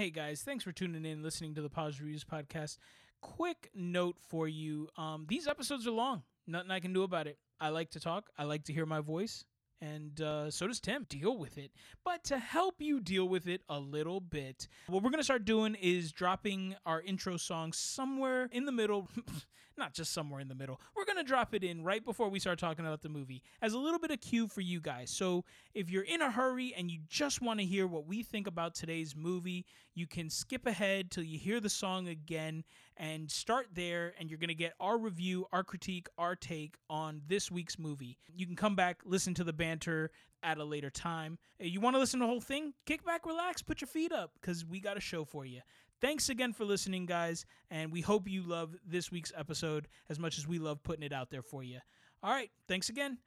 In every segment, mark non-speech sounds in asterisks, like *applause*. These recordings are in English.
Hey guys, thanks for tuning in, and listening to the Pause Reviews podcast. Quick note for you: um, these episodes are long. Nothing I can do about it. I like to talk. I like to hear my voice, and uh, so does Tim. Deal with it. But to help you deal with it a little bit, what we're gonna start doing is dropping our intro song somewhere in the middle. *laughs* Not just somewhere in the middle. We're gonna drop it in right before we start talking about the movie as a little bit of cue for you guys. So if you're in a hurry and you just want to hear what we think about today's movie, you can skip ahead till you hear the song again and start there, and you're going to get our review, our critique, our take on this week's movie. You can come back, listen to the banter at a later time. You want to listen to the whole thing? Kick back, relax, put your feet up, because we got a show for you. Thanks again for listening, guys, and we hope you love this week's episode as much as we love putting it out there for you. All right, thanks again.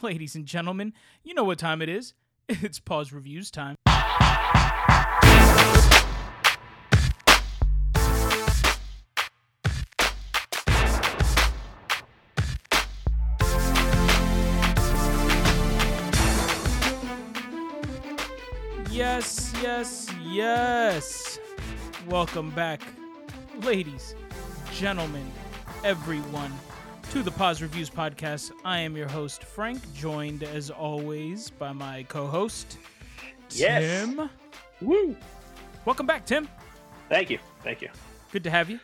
Ladies and gentlemen, you know what time it is. *laughs* It's pause reviews time. Yes, yes. Welcome back, ladies, gentlemen, everyone, to the Pause Reviews podcast. I am your host, Franc, joined as always by my co host, Yes. Tim. Woo! Welcome back, Tim. Thank you. Thank you. Good to have you.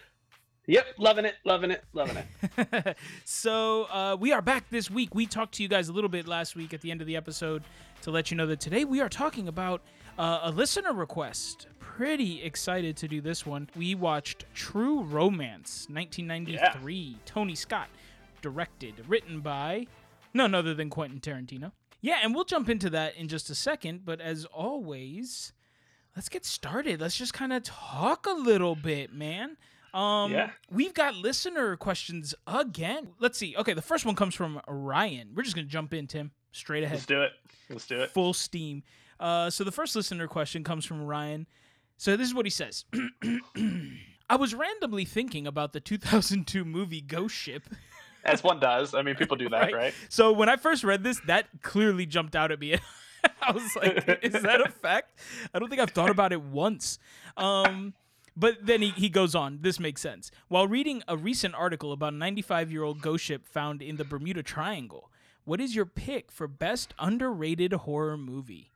Yep, loving it, loving it, loving it. *laughs* so uh, we are back this week. We talked to you guys a little bit last week at the end of the episode to let you know that today we are talking about uh, a listener request. Pretty excited to do this one. We watched True Romance, 1993. Tony Scott, directed, written by none other than Quentin Tarantino. Yeah, and we'll jump into that in just a second. But as always, let's get started. Let's just kind of talk a little bit, man. Um, Yeah. we've got listener questions again. Let's see. Okay, the first one comes from Ryan. We're just gonna jump in, Tim, straight ahead, Let's do it. Let's do it. full steam. Uh, so the first listener question comes from Ryan. So this is what he says. *clears throat* I was randomly thinking about the 2002 movie Ghost Ship. As one does. I mean, people do *laughs* that, Right. right? So when I first read this, that clearly jumped out at me. *laughs* I was like, is that a fact? I don't think I've thought about it once. Um, but then he, he goes on. This makes sense. While reading a recent article about a 95 year old ghost ship found in the Bermuda Triangle, what is your pick for best underrated horror movie?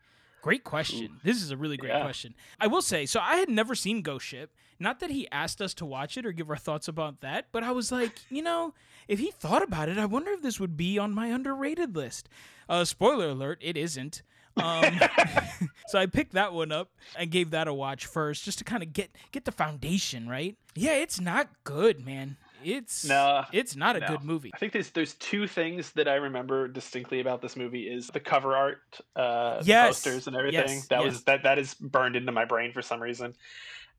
Great question. This is a really great Yeah. question. I will say, so I had never seen Ghost Ship. Not that he asked us to watch it or give our thoughts about that, but I was like, you know, if he thought about it, I wonder if this would be on my underrated list. Uh, spoiler alert, it isn't. Um, *laughs* *laughs* so I picked that one up and gave that a watch first, just to kind of get get the foundation right. Yeah, it's not good, man. It's No, it's not a no. good movie. I think there's there's two things that I remember distinctly about this movie is the cover art, uh, Yes. posters and everything. Yes, That yes. was that that is burned into my brain for some reason.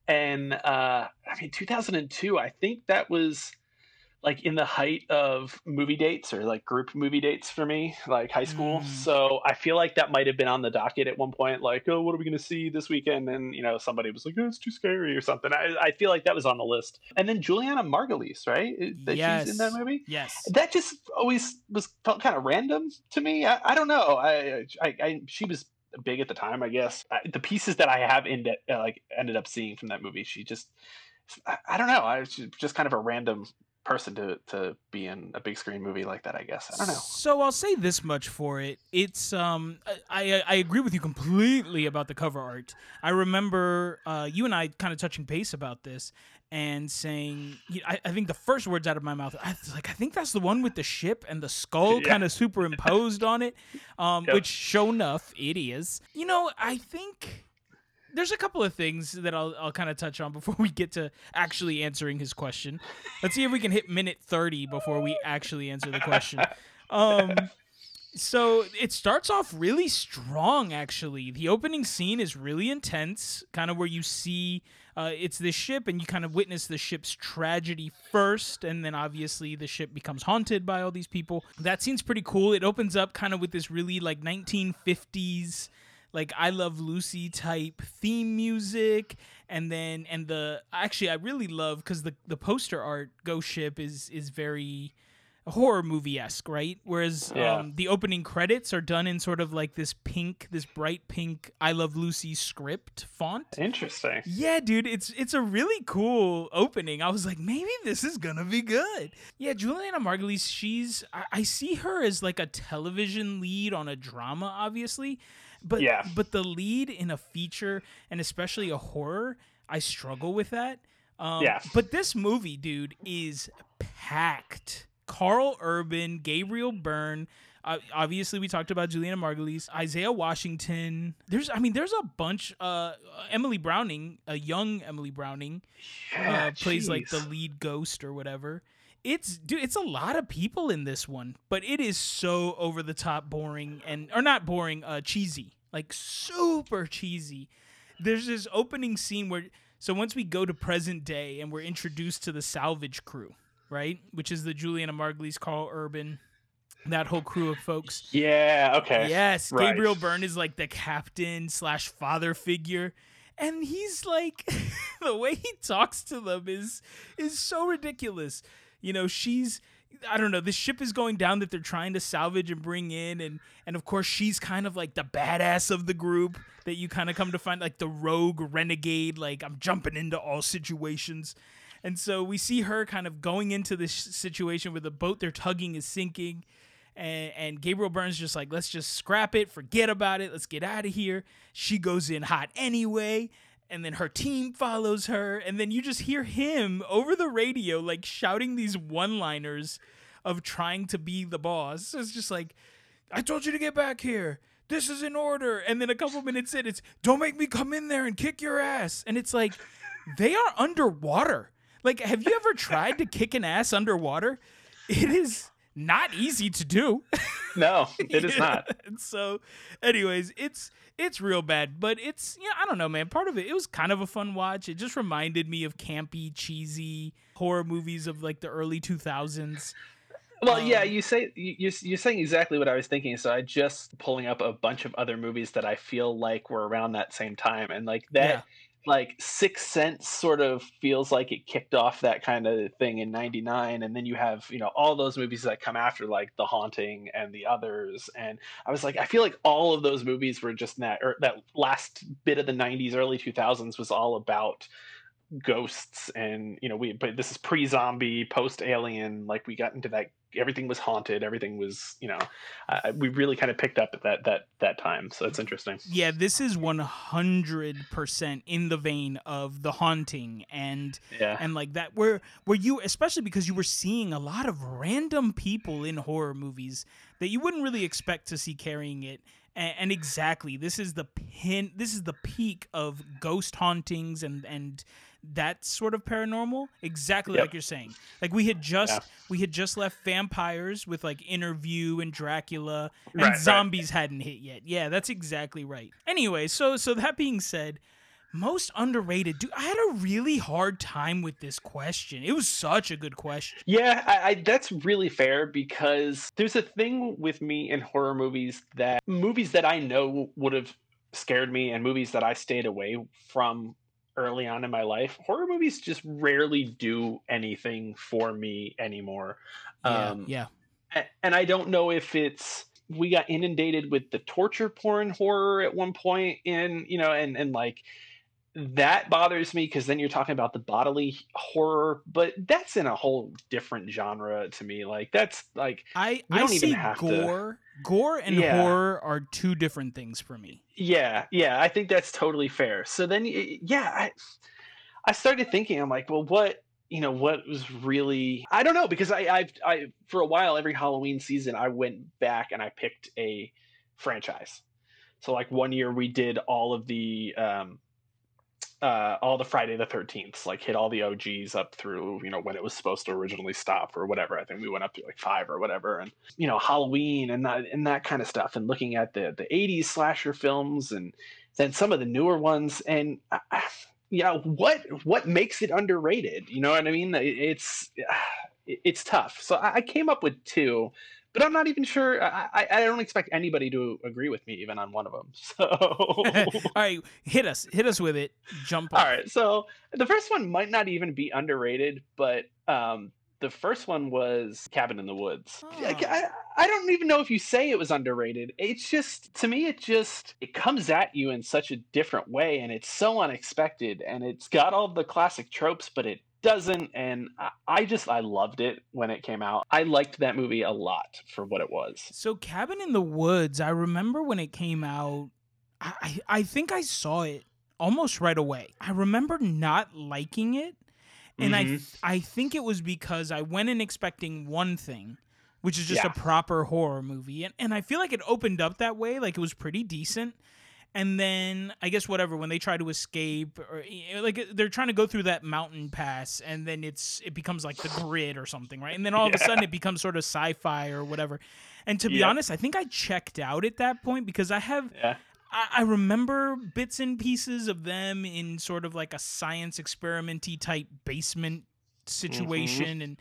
And uh, I mean, 2002. I think that was like in the height of movie dates or like group movie dates for me, like high school. Mm. So I feel like that might have been on the docket at one point. Like, oh, what are we going to see this weekend? And you know, somebody was like, oh, it's too scary or something. I, I feel like that was on the list. And then Julianna Margulies, right? That she's in that movie Yes. that just always was felt kind of random to me. I, I don't know. I, I, I she was big at the time, I guess. I, the pieces that I have in that uh, like ended up seeing from that movie, she just I, I don't know. I was just kind of a random person to to be in a big screen movie like that. I guess I don't know. So I'll say this much for it. It's um I I agree with you completely about the cover art. I remember uh, you and I kind of touching base about this and saying you I, I think the first words out of my mouth I was like I think that's the one with the ship and the skull Yeah. kind of superimposed on it. Um *laughs* Yep. which show enough it is. You know, I think there's a couple of things that I'll, I'll kind of touch on before *laughs* we get to actually answering his question. Let's see if we can hit minute 30 before we actually answer the question. Um, so it starts off really strong, actually. The opening scene is really intense, kind of where you see uh, it's this ship and you kind of witness the ship's tragedy first, and then obviously the ship becomes haunted by all these people. That scene's pretty cool. It opens up kind of with this really like 1950s like I Love Lucy type theme music and then and the actually I really love cuz the the poster art Ghost Ship is is very horror movie esque, right? Whereas Yeah. um, the opening credits are done in sort of like this pink, this bright pink "I Love Lucy" script font. Interesting. Yeah, dude, it's it's a really cool opening. I was like, maybe this is gonna be good. Yeah, Julianna Margulies, she's I, I see her as like a television lead on a drama, obviously, but Yeah. but the lead in a feature and especially a horror, I struggle with that. Um, Yeah. But this movie, dude, is packed. Karl Urban, Gabriel Byrne. Uh, obviously, we talked about Julianna Margulies, Isaiah Washington. There's, I mean, there's a bunch. Uh, Emily Browning, a young Emily Browning, Yeah, uh, plays like the lead ghost or whatever. It's dude, it's a lot of people in this one, but it is so over the top, boring, and or not boring, uh, cheesy, like super cheesy. There's this opening scene where, so once we go to present day and we're introduced to the salvage crew, right, which is the Julianna Margulies, Karl Urban, that whole crew of folks. Yeah. Okay. Yes, Right. Gabriel Byrne is like the captain slash father figure, and he's like *laughs* the way he talks to them is is so ridiculous. You know, she's I don't know. The ship is going down that they're trying to salvage and bring in, and and of course she's kind of like the badass of the group that you kind of come to find like the rogue renegade. Like I'm jumping into all situations. And so we see her kind of going into this situation where the boat they're tugging is sinking and, and Gabriel Byrne's just like, let's just scrap it, forget about it, let's get out of here. She goes in hot anyway, and then her team follows her, and then you just hear him over the radio like shouting these one-liners of trying to be the boss. It's just like, I told you to get back here. This is in order. And then a couple minutes in, it's don't make me come in there and kick your ass. And it's like, they are underwater. Like, have you ever tried to kick an ass underwater? It is not easy to do. *laughs* No, it is not. *laughs* And so, anyways, it's it's real bad, but it's yeah, I don't know, man. Part of it, it was kind of a fun watch. It just reminded me of campy, cheesy horror movies of like the early two thousands. Well, yeah, Um, you say you you- you're saying exactly what I was thinking. So I just pulling up a bunch of other movies that I feel like were around that same time, and like that, Yeah. Like Sixth Sense sort of feels like it kicked off that kind of thing in '99, and then you have you know all those movies that come after, like The Haunting and the others, and I was like, I feel like all of those movies were just that or that last bit of the '90s, early 2000s was all about ghosts and you know we but this is pre-zombie post-alien like we got into that everything was haunted everything was you know uh, we really kind of picked up at that that that time so it's interesting. Yeah, this is one hundred percent in the vein of the haunting and yeah. and like that where where you especially because you were seeing a lot of random people in horror movies that you wouldn't really expect to see carrying it and, and exactly this is the pin this is the peak of ghost hauntings and and that sort of paranormal exactly Yep. like you're saying like we had just Yeah. we had just left vampires with like interview and dracula and Right, right. zombies hadn't hit yet yeah that's exactly right anyway so so that being said most underrated dude i had a really hard time with this question it was such a good question Yeah, I, I, that's really fair because there's a thing with me in horror movies that movies that I know would have scared me and movies that I stayed away from early on in my life. Horror movies just rarely do anything for me anymore. yeah Um, yeah and I don't know if it's we got inundated with the torture porn horror at one point in you know and and like that bothers me because then you're talking about the bodily horror but that's in a whole different genre to me like that's like i i don't even see have to- gore gore and Yeah. horror are two different things for me. Yeah yeah i think that's totally fair. So then yeah i i started thinking i'm like well what you know what was really i don't know because i i i for a while every halloween season i went back and i picked a franchise. So like one year we did all of the um uh, all the Friday the Thirteenth, like hit all the OGs up through you know when it was supposed to originally stop or whatever. I think we went up to like five or whatever, and you know Halloween and that and that kind of stuff, and looking at the the '80s slasher films and then some of the newer ones, and uh, yeah, what what makes it underrated? You know what I mean? It, it's *sighs* it's tough. So I I came up with two, but I'm not even sure. I, I, I don't expect anybody to agree with me even on one of them. *laughs* So *laughs* all right hit us hit us with it jump all off. right. So the first one might not even be underrated, but um, the first one was Cabin in the Woods. Oh. I, I don't even know if you say it was underrated. It's just to me, it just it comes at you in such a different way, and it's so unexpected, and it's got all the classic tropes, but it doesn't. And I, I just I loved it when it came out. I liked that movie a lot for what it was. So Cabin in the Woods, I remember when it came out, I, I I think I saw it almost right away. I remember not liking it. And I Mhm. th- I think it was because I went in expecting one thing, which is just Yeah. a proper horror movie. And and I feel like it opened up that way, like it was pretty decent. And then I guess whatever when they try to escape or like they're trying to go through that mountain pass and then it's it becomes like the grid or something, right? And then all of a sudden it becomes sort of sci-fi or whatever. And to be honest, I think I checked out at that point because I have Yeah. I, I remember bits and pieces of them in sort of like a science experimenty type basement mm-hmm. situation and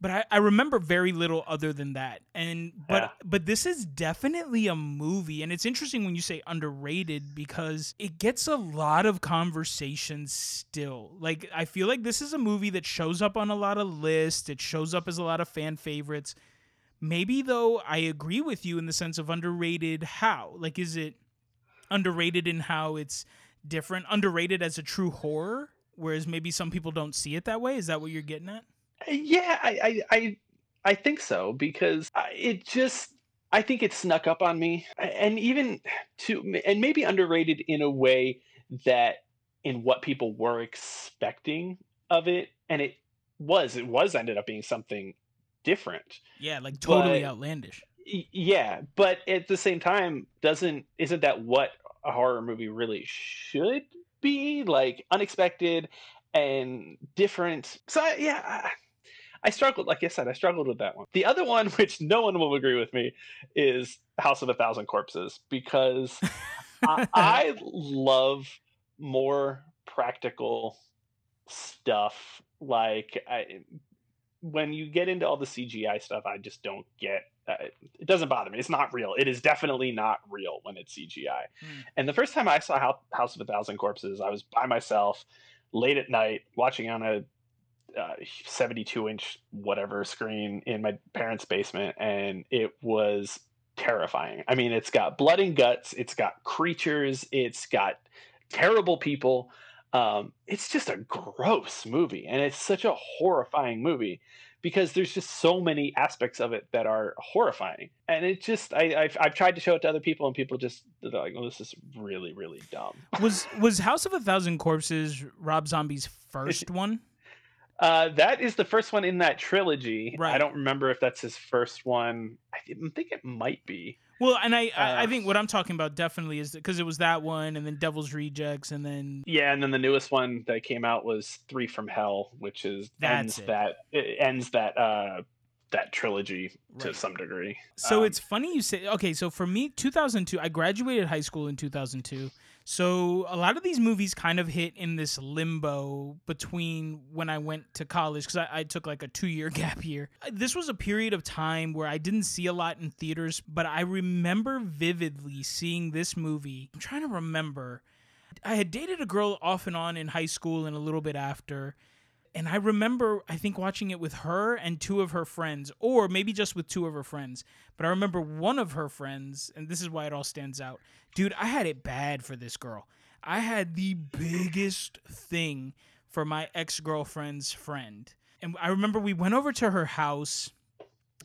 but I, I remember very little other than that. And but Yeah. but this is definitely a movie and it's interesting when you say underrated because it gets a lot of conversation still. Like i feel like this is a movie that shows up on a lot of lists. It shows up as a lot of fan favorites. Maybe though i agree with you in the sense of underrated how. Like is it underrated in how it's different? Underrated as a true horror whereas maybe some people don't see it that way? Is that what you're getting at Yeah, I, I, I, I think so because it just, I think it snuck up on me, and even to, and maybe underrated in a way that in what people were expecting of it, and it was, it was ended up being something different. yeah like totally But- outlandish Yeah, but at the same time, doesn't isn't that what a horror movie really should be? Like unexpected and different. So yeah, I, I struggled. Like I said, I struggled with that one. The other one, *laughs* which no one will agree with me, is House of a Thousand Corpses because *laughs* I, I love more practical stuff. Like I, when you get into all the CGI stuff, I just don't get. Uh, it doesn't bother me. It's not real. It is definitely not real when it's CGI. Hmm. And the first time I saw House of a Thousand Corpses, I was by myself, late at night, watching on a uh, 72 inch whatever screen in my parents' basement, and it was terrifying. I mean, it's got blood and guts, it's got creatures, it's got terrible people. Um, it's just a gross movie, and it's such a horrifying movie because there's just so many aspects of it that are horrifying. And it just, I, I've, I've tried to show it to other people, and people just they're like, "Oh, this is really, really dumb." was was house of a thousand corpses rob zombie's first *laughs* one Uh, that is the first one in that trilogy. I don't remember if that's his first one. I didn't think it might be. well and i I, I Uh, think what i'm talking about definitely is because it was that one and then devil's rejects and then Yeah, and then the newest one that came out was Three from Hell, which is ends it. that it ends that uh that trilogy to some degree. So Um, it's funny you say okay. So for me, 2002, I graduated high school in 2002. So a lot of these movies kind of hit in this limbo between when I went to college because I, I took like a two year *laughs* gap year. This was a period of time where I didn't see a lot in theaters, but I remember vividly seeing this movie. I'm trying to remember. I had dated a girl off and on in high school and a little bit after. And I remember, I think, watching it with her and two of her friends, or maybe just with two of her friends. But I remember one of her friends, and this is why it all stands out. Dude, I had it bad for this girl. I had the biggest thing for my ex girlfriend's friend. And I remember we went over to her house.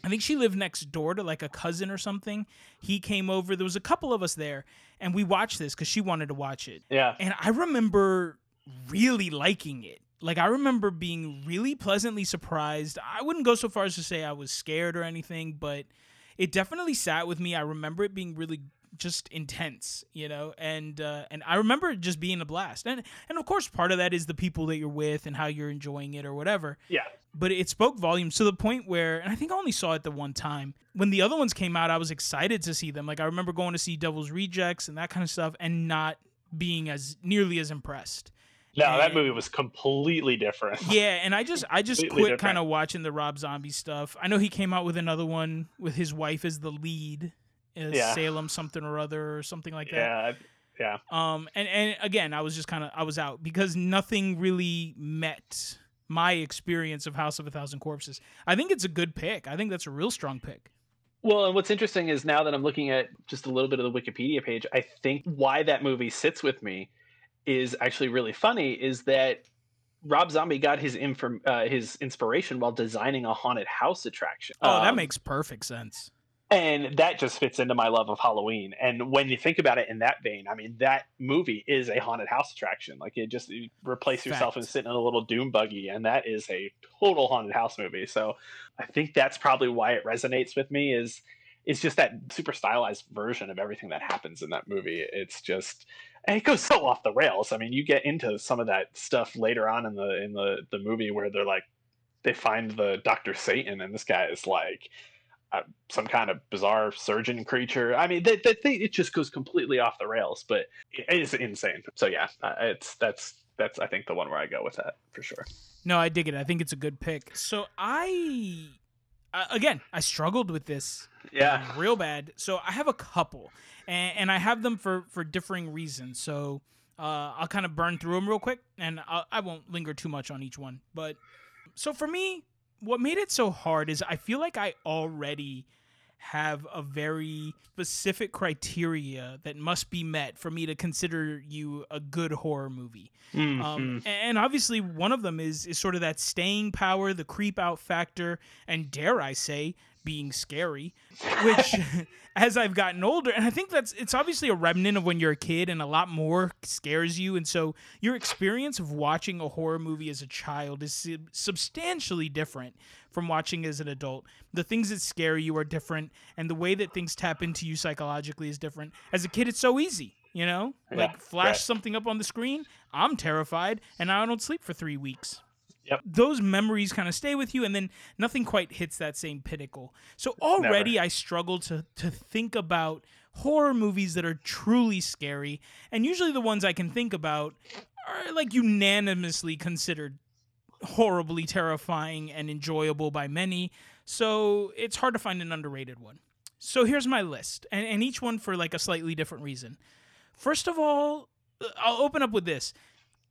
I think she lived next door to like a cousin or something. He came over. There was a couple of us there, and we watched this because she wanted to watch it. yeah, And I remember really liking it. Like I remember being really pleasantly surprised. I wouldn't go so far as to say I was scared or anything, but it definitely sat with me. I remember it being really just intense, you know, and uh, and I remember it just being a blast. And and of course, part of that is the people that you're with and how you're enjoying it or whatever. yeah, But it spoke volumes to the point where, and I think I only saw it the one time. When the other ones came out, I was excited to see them. Like I remember going to see Devil's Rejects and that kind of stuff, and not being as nearly as impressed. No, that movie was completely different. *laughs* Yeah, and I just I just quit kind of watching the Rob Zombie stuff. I know he came out with another one with his wife as the lead, uh, Yeah. Salem something or other or something like that. yeah, yeah. Um, and and again, I was just kind of I was out because nothing really met my experience of House of a Thousand Corpses. I think it's a good pick. I think that's a real strong pick. Well, and what's interesting is now that I'm looking at just a little bit of the Wikipedia page, I think why that movie sits with me is actually really funny. Is that Rob Zombie got his inform uh, his inspiration while designing a haunted house attraction. Oh, um, that makes perfect sense and that just fits into my love of Halloween. And when you think about it in that vein, I mean, that movie is a haunted house attraction. Like it just you replace yourself and sit in a little doom buggy, and that is a total haunted house movie. So I think that's probably why it resonates with me. Is it's just that super stylized version of everything that happens in that movie. It's just and it goes *laughs* so off the rails. I mean, you get into some of that stuff later on in the in the the movie where they're like they find the Doctor Satan, and this guy is like uh, some kind of bizarre surgeon creature. I mean, that that thing it just goes completely off the rails, but it is insane. So yeah, uh, it's that's that's I think the one where I go with that for sure. No, I dig it. I think it's a good pick. So I uh, again, I struggled with this. Yeah, real bad. So I have a couple, and, and, I have them for for differing reasons. So uh, I'll kind of burn through them real quick, and I'll, I will not linger too much on each one. But so for me, what made it so hard is I feel like I already have a very specific criteria that must be met for me to consider you a good horror movie. Mm-hmm. Um, and obviously, one of them is is sort of that staying power, the creep out factor, and dare I say, being scary, which *laughs* as I've gotten older, and I think that's it's obviously a remnant of when you're a kid and a lot more scares you. And so your experience of watching a horror movie as a child is substantially different from watching as an adult. The things that scare you are different, and the way that things tap into you psychologically is different. As a kid, it's so easy. You know, yeah, like flash right. something up on the screen, I'm terrified, and I don't sleep for three weeks. Yep. Those memories kind of stay with you, and then nothing quite hits that same pinnacle. So already Never. I struggle to to think about horror movies that are truly scary, and usually the ones I can think about are like unanimously considered horribly terrifying and enjoyable by many. So it's hard to find an underrated one. So here's my list, and, and each one for like a slightly different reason. First of all, uh, I'll open up with this.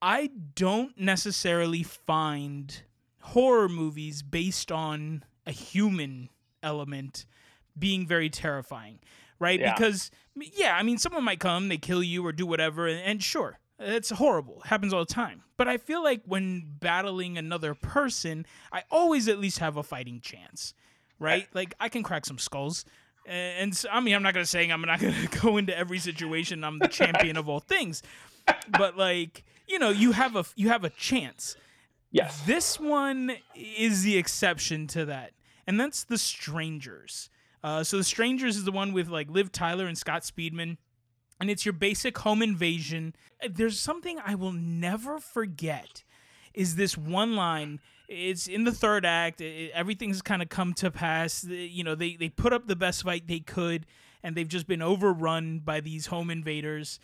I don't necessarily find horror movies based on a human element being very terrifying, right? Yeah. Because yeah, I mean, someone might come, they kill you or do whatever, and, and sure, it's horrible. It happens all the time. But I feel like when battling another person, I always at least have a fighting chance, right? Eh. Like I can crack some skulls. And so, I mean, I'm not gonna say I'm not gonna *laughs* go into every situation. I'm the champion of all things, but like you know, you have a you have a chance. Yes. This one is the exception to that, and that's The Strangers. Uh, so The Strangers is the one with like Liv Tyler and Scott Speedman, and it's your basic home invasion. There's something I will never forget. Is this one line? It's in the third act. It, everything's kind of come to pass. You know, they they put up the best fight they could, and they've just been overrun by these home invaders.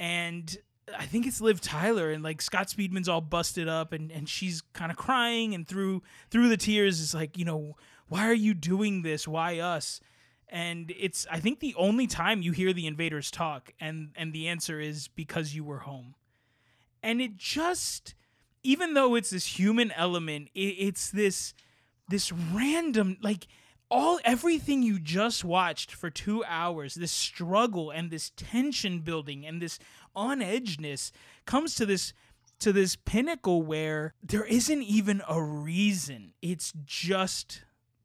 And I think it's Liv Tyler and like Scott Speedman's all busted up and, and she's kind of crying and through through the tears is like, you know, why are you doing this? Why us? And it's I think the only time you hear the invaders talk and and the answer is because you were home. And it just even though it's this human element, it, it's this this random like all everything you just watched for two hours, this struggle and this tension building and this on edgeness comes to this to this pinnacle where there isn't even a reason. It's just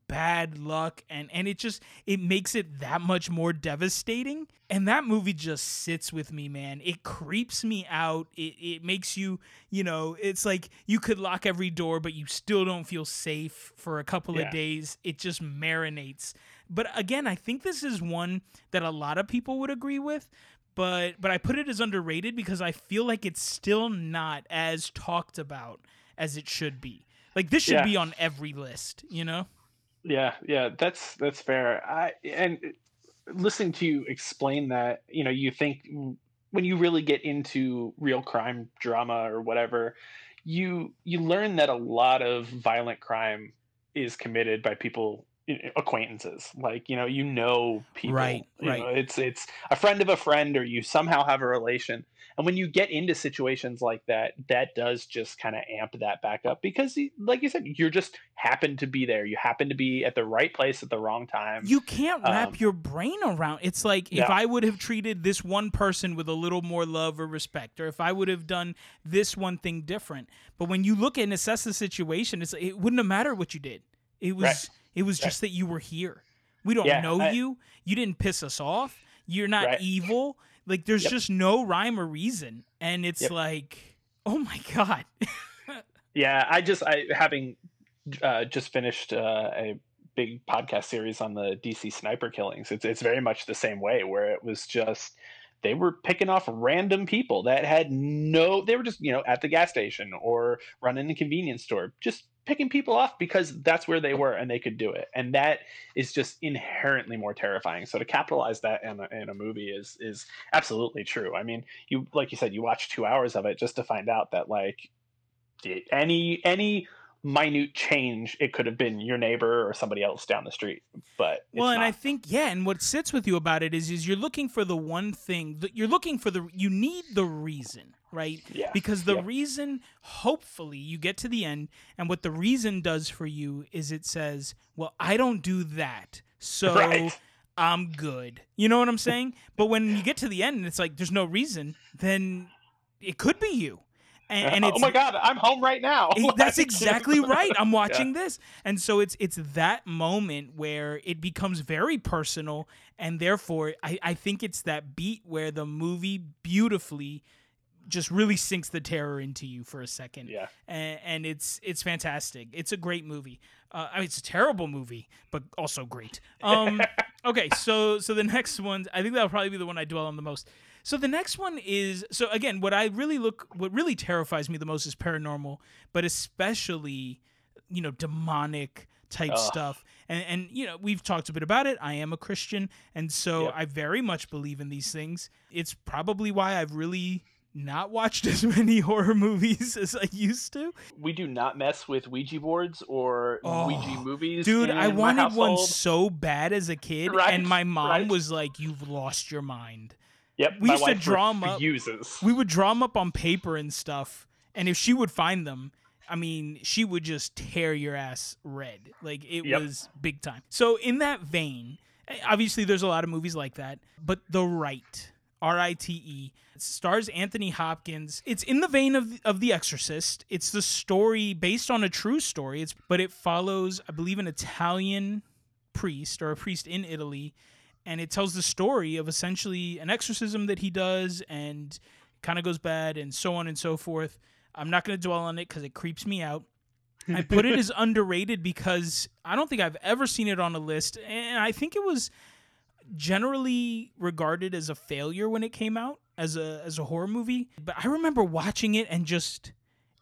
bad luck and and it just it makes it that much more devastating. And that movie just sits with me man. It creeps me out. It, it makes you you know it's like you could lock every door but you still don't feel safe for a couple yeah. of days. It just marinates. But again i think this is one that a lot of people would agree with but but I put it as underrated because I feel like it's still not as talked about as it should be. Like this should yeah. be on every list, you know? Yeah, yeah, that's that's fair. I and listening to you explain that, you know, you think when you really get into real crime drama or whatever, you you learn that a lot of violent crime is committed by people acquaintances like you know you know people Right, you right. know, it's it's a friend of a friend or you somehow have a relation and when you get into situations like that that does just kind of amp that back up because like you said you're just happen to be there you happen to be at the right place at the wrong time You can't wrap Um, your brain around. It's like if Yeah. I would have treated this one person with a little more love or respect, or if I would have done this one thing different. But when you look at and assess the situation, it's it wouldn't have mattered what you did. It was Right. It was Right. just that you were here. We don't Yeah, know I- you. You didn't piss us off. You're not Right. evil. Like there's Yep. just no rhyme or reason, and it's Yep. like, oh my god. *laughs* Yeah, I just I having uh, just finished uh, a big podcast series on the DC sniper killings. It's it's very much the same way where it was just they were picking off random people that had no they were just you know at the gas station or running the convenience store just picking people off because that's where they were and they could do it. And that is just inherently more terrifying. So to capitalize that in a, in a movie is is absolutely true. I mean you like you said you watch two hours of it just to find out that like any any minute change it could have been your neighbor or somebody else down the street but Well, and I think yeah, and what sits with you about it is is you're looking for the one thing that you're looking for the you need the reason, right? yeah Because the Yep. reason hopefully you get to the end and what the reason does for you is it says, "Well, I don't do that." So *laughs* Right. I'm good. You know what I'm saying? but when you get to the end and it's like there's no reason, then it could be you. And, and *laughs* oh it's oh my god i'm home right now *laughs* That's exactly right. I'm Yeah. watching this. And so it's it's that moment where it becomes very personal and therefore I, I think it's that beat where the movie beautifully just really sinks the terror into you for a second. yeah And, and it's it's fantastic. It's a great movie. Uh, I mean, it's a terrible movie, but also great. *laughs* Um, okay, so so the next one, I think that'll probably be the one I dwell on the most. So the next one is so again, what I really look, what really terrifies me the most is paranormal, but especially, you know, demonic type Ugh. stuff. And and you know, we've talked a bit about it. I am a Christian, and so Yep. I very much believe in these things. It's probably why I've really not watched *laughs* as many horror movies as I used to. we do not mess with ouija boards or Oh, ouija movies Dude, I wanted one so bad as a kid, Right, and my mom right. was like, "You've lost your mind." yep we used to draw 'em up. We would draw them up on paper and stuff, and if she would find them, I mean, she would just tear your ass red. Like it Yep. was big time. So in that vein, eh, obviously there's a lot of movies like that, but The Rite, R I T E, stars Anthony Hopkins. It's in the vein of of The Exorcist. It's the story based on a true story. It's but it follows, I believe, an Italian priest or a priest in Italy and it tells the story of essentially an exorcism that he does and kind of goes bad and so on and so forth. I'm not going to dwell on it because it creeps me out. I put it *laughs* as underrated because I don't think I've ever seen it on a list, and I think it was generally regarded as a failure when it came out as a as a horror movie. But I remember watching it and just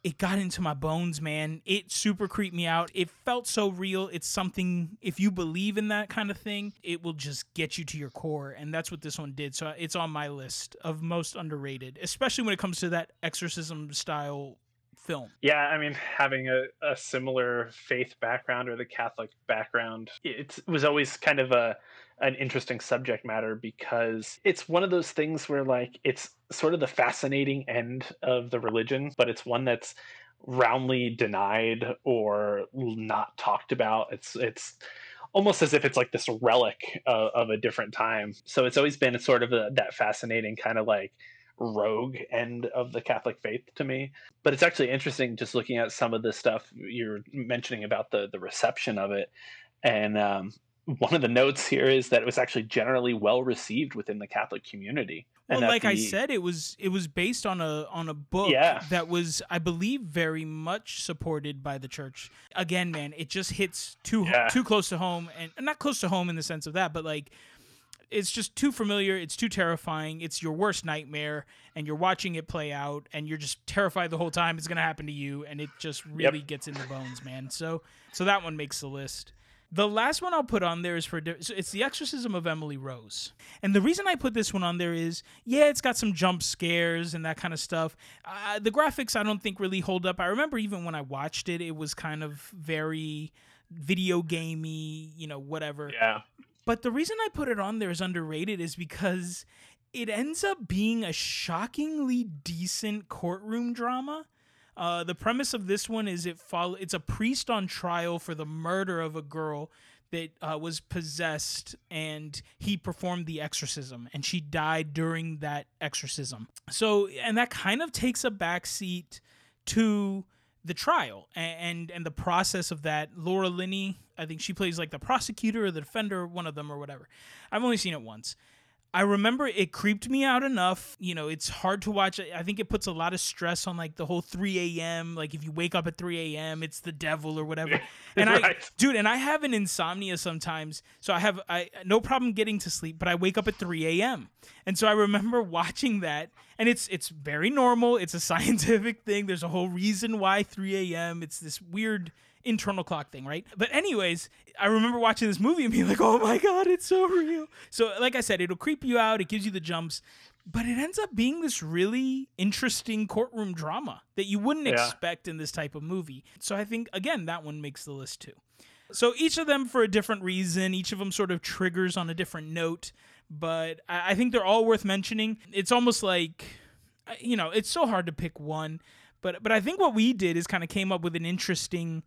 it got into my bones, man. It super creeped me out. It felt so real. It's something if you believe in that kind of thing, it will just get you to your core, and that's what this one did. So it's on my list of most underrated, especially when it comes to that exorcism style film. Yeah, I mean, having a, a similar faith background or the Catholic background, it was always kind of a an interesting subject matter because it's one of those things where like it's sort of the fascinating end of the religion, but it's one that's roundly denied or not talked about. It's it's almost as if it's like this relic of, of a different time. So it's always been sort of a, that fascinating kind of like rogue end of the Catholic faith to me. But it's actually interesting just looking at some of the stuff you're mentioning about the the reception of it. And um, one of the notes here is that it was actually generally well received within the Catholic community. Well, and like I said, it was it was based on a on a book Yeah. that was, I believe, very much supported by the church. Again, man, it just hits too Yeah. too close to home, and not close to home in the sense of that, but like it's just too familiar. It's too terrifying. It's your worst nightmare, and you're watching it play out, and you're just terrified the whole time it's gonna happen to you, and it just really gets in the bones, man. So so that one makes the list. The last one I'll put on there is for so it's the Exorcism of Emily Rose, and the reason I put this one on there is yeah, it's got some jump scares and that kind of stuff. Uh, the graphics I don't think really hold up. I remember even when I watched it, it was kind of very video gamey, you know, whatever. Yeah. But the reason I put it on there as underrated is because it ends up being a shockingly decent courtroom drama. Uh, the premise of this one is it follow it's a priest on trial for the murder of a girl that uh, was possessed and he performed the exorcism and she died during that exorcism. So and that kind of takes a backseat to the trial and, and and the process of that. Laura Linney, I think she plays like the prosecutor or the defender, one of them or whatever. I've only seen it once. I remember it creeped me out enough. You know, it's hard to watch. I think it puts a lot of stress on like the whole 3 a.m. Like if you wake up at 3 a.m., it's the devil or whatever. *laughs* And right. I, dude, and I have an insomnia sometimes, so I have I no problem getting to sleep, but I wake up at 3 a.m. And so I remember *laughs* watching that, and it's it's very normal. It's a *laughs* scientific thing. There's a whole reason why 3 a.m. It's this weird internal clock thing, right? But anyways, I remember watching this movie and being like, "Oh my god, it's so real." So, like I said, it'll creep you out. It gives you the jumps, but it ends up being this really interesting courtroom drama that you wouldn't Yeah. expect in this type of movie. So, I think again that one makes the list too. So each of them for a different reason. Each of them sort of triggers on a different note, but I think they're all worth mentioning. It's almost like, you know, it's so hard to pick one, but but I think what we did is kind of came up with an interesting,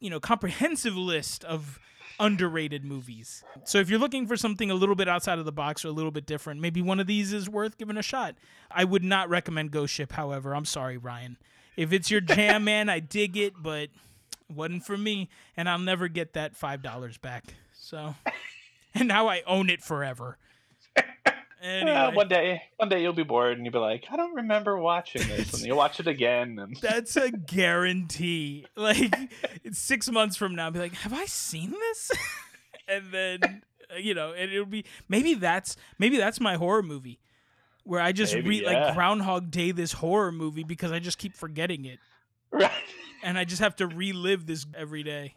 you know, comprehensive list of underrated movies. So if you're looking for something a little bit outside of the box or a little bit different, maybe one of these is worth giving a shot. I would not recommend Ghost Ship, however. I'm sorry, Ryan. If it's your jam, *laughs* man, I dig it, but wasn't for me, and I'll never get that five dollars back. So, *laughs* and now I own it forever. *laughs* Anyway, Uh, one day, one day you'll be bored and you'll be like, I don't remember watching this, and you'll watch it again. And *laughs* that's a guarantee. Like, six months from now, I'll be like, have I seen this? *laughs* and then, uh, you know, and it'll be maybe that's maybe that's my horror movie, where I just Maybe, read yeah. like Groundhog Day this horror movie because I just keep forgetting it, right and I just have to relive this every day.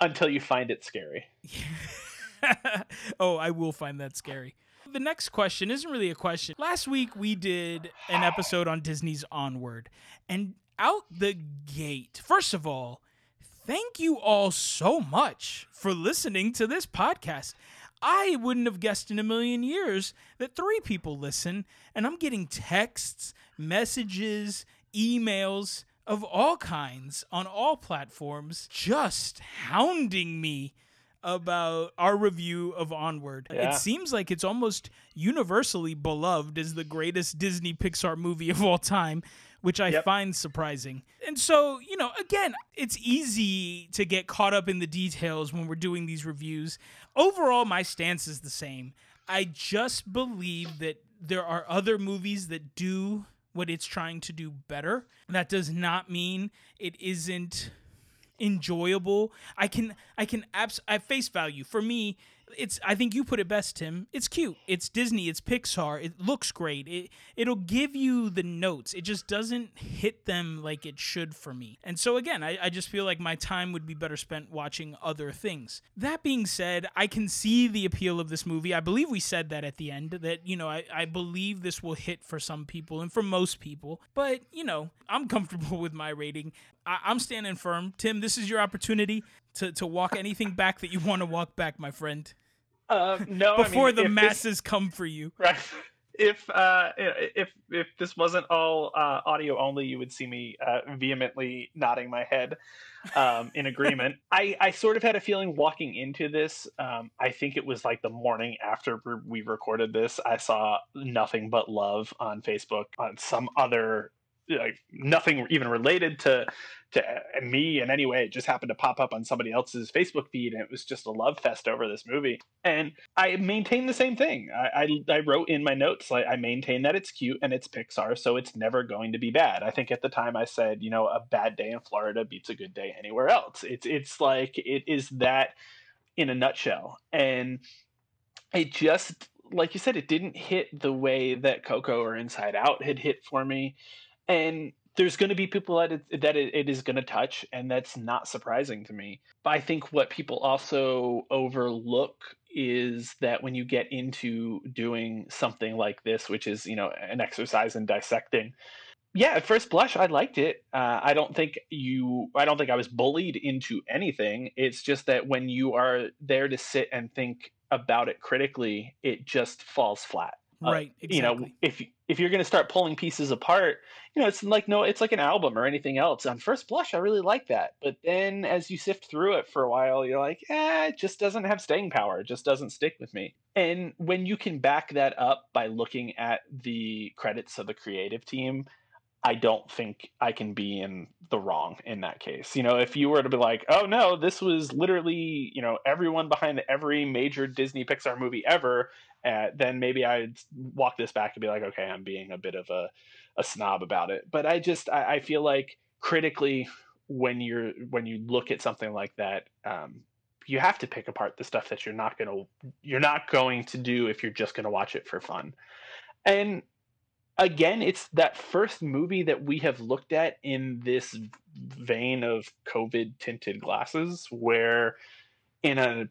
until you find it scary. *laughs* oh, I will find that scary. The next question isn't really a question. Last week we did an episode on Disney's Onward, and out the gate, first of all, thank you all so much for listening to this podcast. I wouldn't have guessed in a million years that three people listen, and I'm getting texts, messages, emails of all kinds on all platforms just hounding me about our review of Onward. Yeah. It seems like it's almost universally beloved as the greatest Disney Pixar movie of all time, which I Yep. find surprising. And so, you know, again, it's easy to get caught up in the details when we're doing these reviews. Overall, my stance is the same. I just believe that there are other movies that do what it's trying to do better. That does not mean it isn't enjoyable. I can I can abs at face value for me. It's I think you put it best, Tim. It's cute. It's Disney. It's Pixar. It looks great. It it'll give you the notes. It just doesn't hit them like it should for me. And so again, I, I just feel like my time would be better spent watching other things. That being said, I can see the appeal of this movie. I believe we said that at the end that you know I, I believe this will hit for some people and for most people. But you know I'm comfortable *laughs* with my rating. I, I'm standing firm. Tim, this is your opportunity to, to walk anything back that you want to walk back, my friend, Uh, no, I before mean, the if this- masses come for you. *laughs* right. If uh, if if this wasn't all uh, audio only, you would see me uh, vehemently nodding my head um, in agreement. *laughs* I, I sort of had a feeling walking into this. Um, I think it was like the morning after we recorded this. I saw nothing but love on Facebook on some other like nothing even related to to uh, me in any way. It just happened to pop up on somebody else's Facebook feed, and it was just a love fest over this movie. And I maintain the same thing. I, I, I wrote in my notes, like, I maintain that it's cute and it's Pixar, so it's never going to be bad. I think at the time I said, you know, a bad day in Florida beats a good day anywhere else. It's it's like it is that in a nutshell. And it just like you said, it didn't hit the way that Coco or Inside Out had hit for me. And there's going to be people that it, that it, it is going to touch, and that's not surprising to me. But I think what people also overlook is that when you get into doing something like this, which is you know an exercise in dissecting, yeah, at first blush, I liked it. Uh, I don't think you, I don't think I was bullied into anything. It's just that when you are there to sit and think about it critically, it just falls flat. Right. Uh, exactly. You know, if if you're going to start pulling pieces apart, you know, it's like no, it's like an album or anything else. On first blush, I really like that, but then as you sift through it for a while, you're like, eh, it just doesn't have staying power. It just doesn't stick with me. And when you can back that up by looking at the credits of the creative team, I don't think I can be in the wrong in that case. You know, if you were to be like, oh no, this was literally, you know, everyone behind every major Disney Pixar movie ever, uh, then maybe I'd walk this back and be like, okay, I'm being a bit of a, a snob about it. But I just, I, I feel like critically, when you're when you look at something like that, um, you have to pick apart the stuff that you're not gonna you're not going to do if you're just gonna watch it for fun. And again, it's that first movie that we have looked at in this vein of COVID tinted glasses, where in a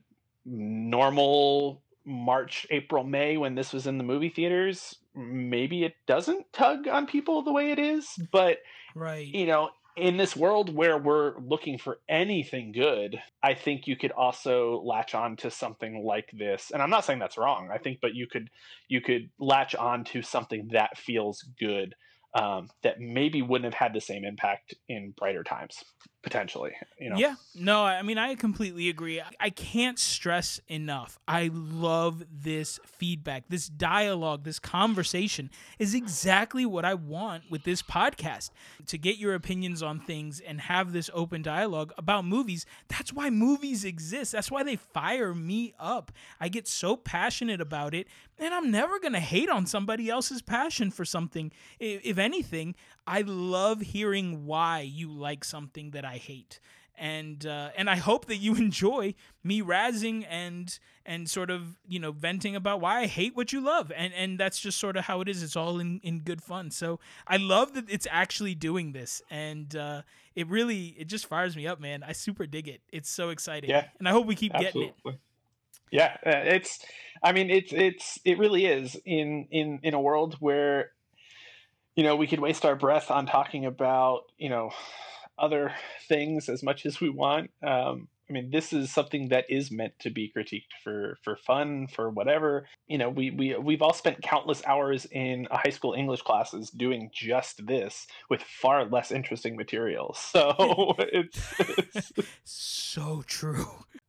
normal March, April, May, when this was in the movie theaters, maybe it doesn't tug on people the way it is. But, right. you know, in this world where we're looking for anything good, I think you could also latch on to something like this. And I'm not saying that's wrong. I think, but you could you could latch on to something that feels good um, that maybe wouldn't have had the same impact in brighter times potentially you know. Yeah. No i mean i completely agree. I can't stress enough. I love this feedback. This dialogue this conversation is exactly what i want with this podcast. To get your opinions on things and have this open dialogue about movies that's why movies exist. That's why they fire me up. I get so passionate about it and i'm never going to hate on somebody else's passion for something. If anything I love hearing why you like something that I hate. And uh, and I hope that you *laughs* enjoy me razzing and and sort of you know venting about why I hate what you love and and that's just sort of how it is. It's all in, in good fun. So I love that it's actually doing this and uh, it really it just fires me up, man. I super dig it. It's so exciting. Yeah, and I hope we keep absolutely. getting it. Yeah, uh, it's. I mean, it's it's it really is in in in a world where you know, we could waste our breath on talking about, you know, other things as much as we want. Um, I mean, this is something that is meant to be critiqued for for fun, for whatever. You know, we we we've all spent countless hours in high school English classes doing just this with far less interesting material. *laughs* So *laughs* it's, it's so true.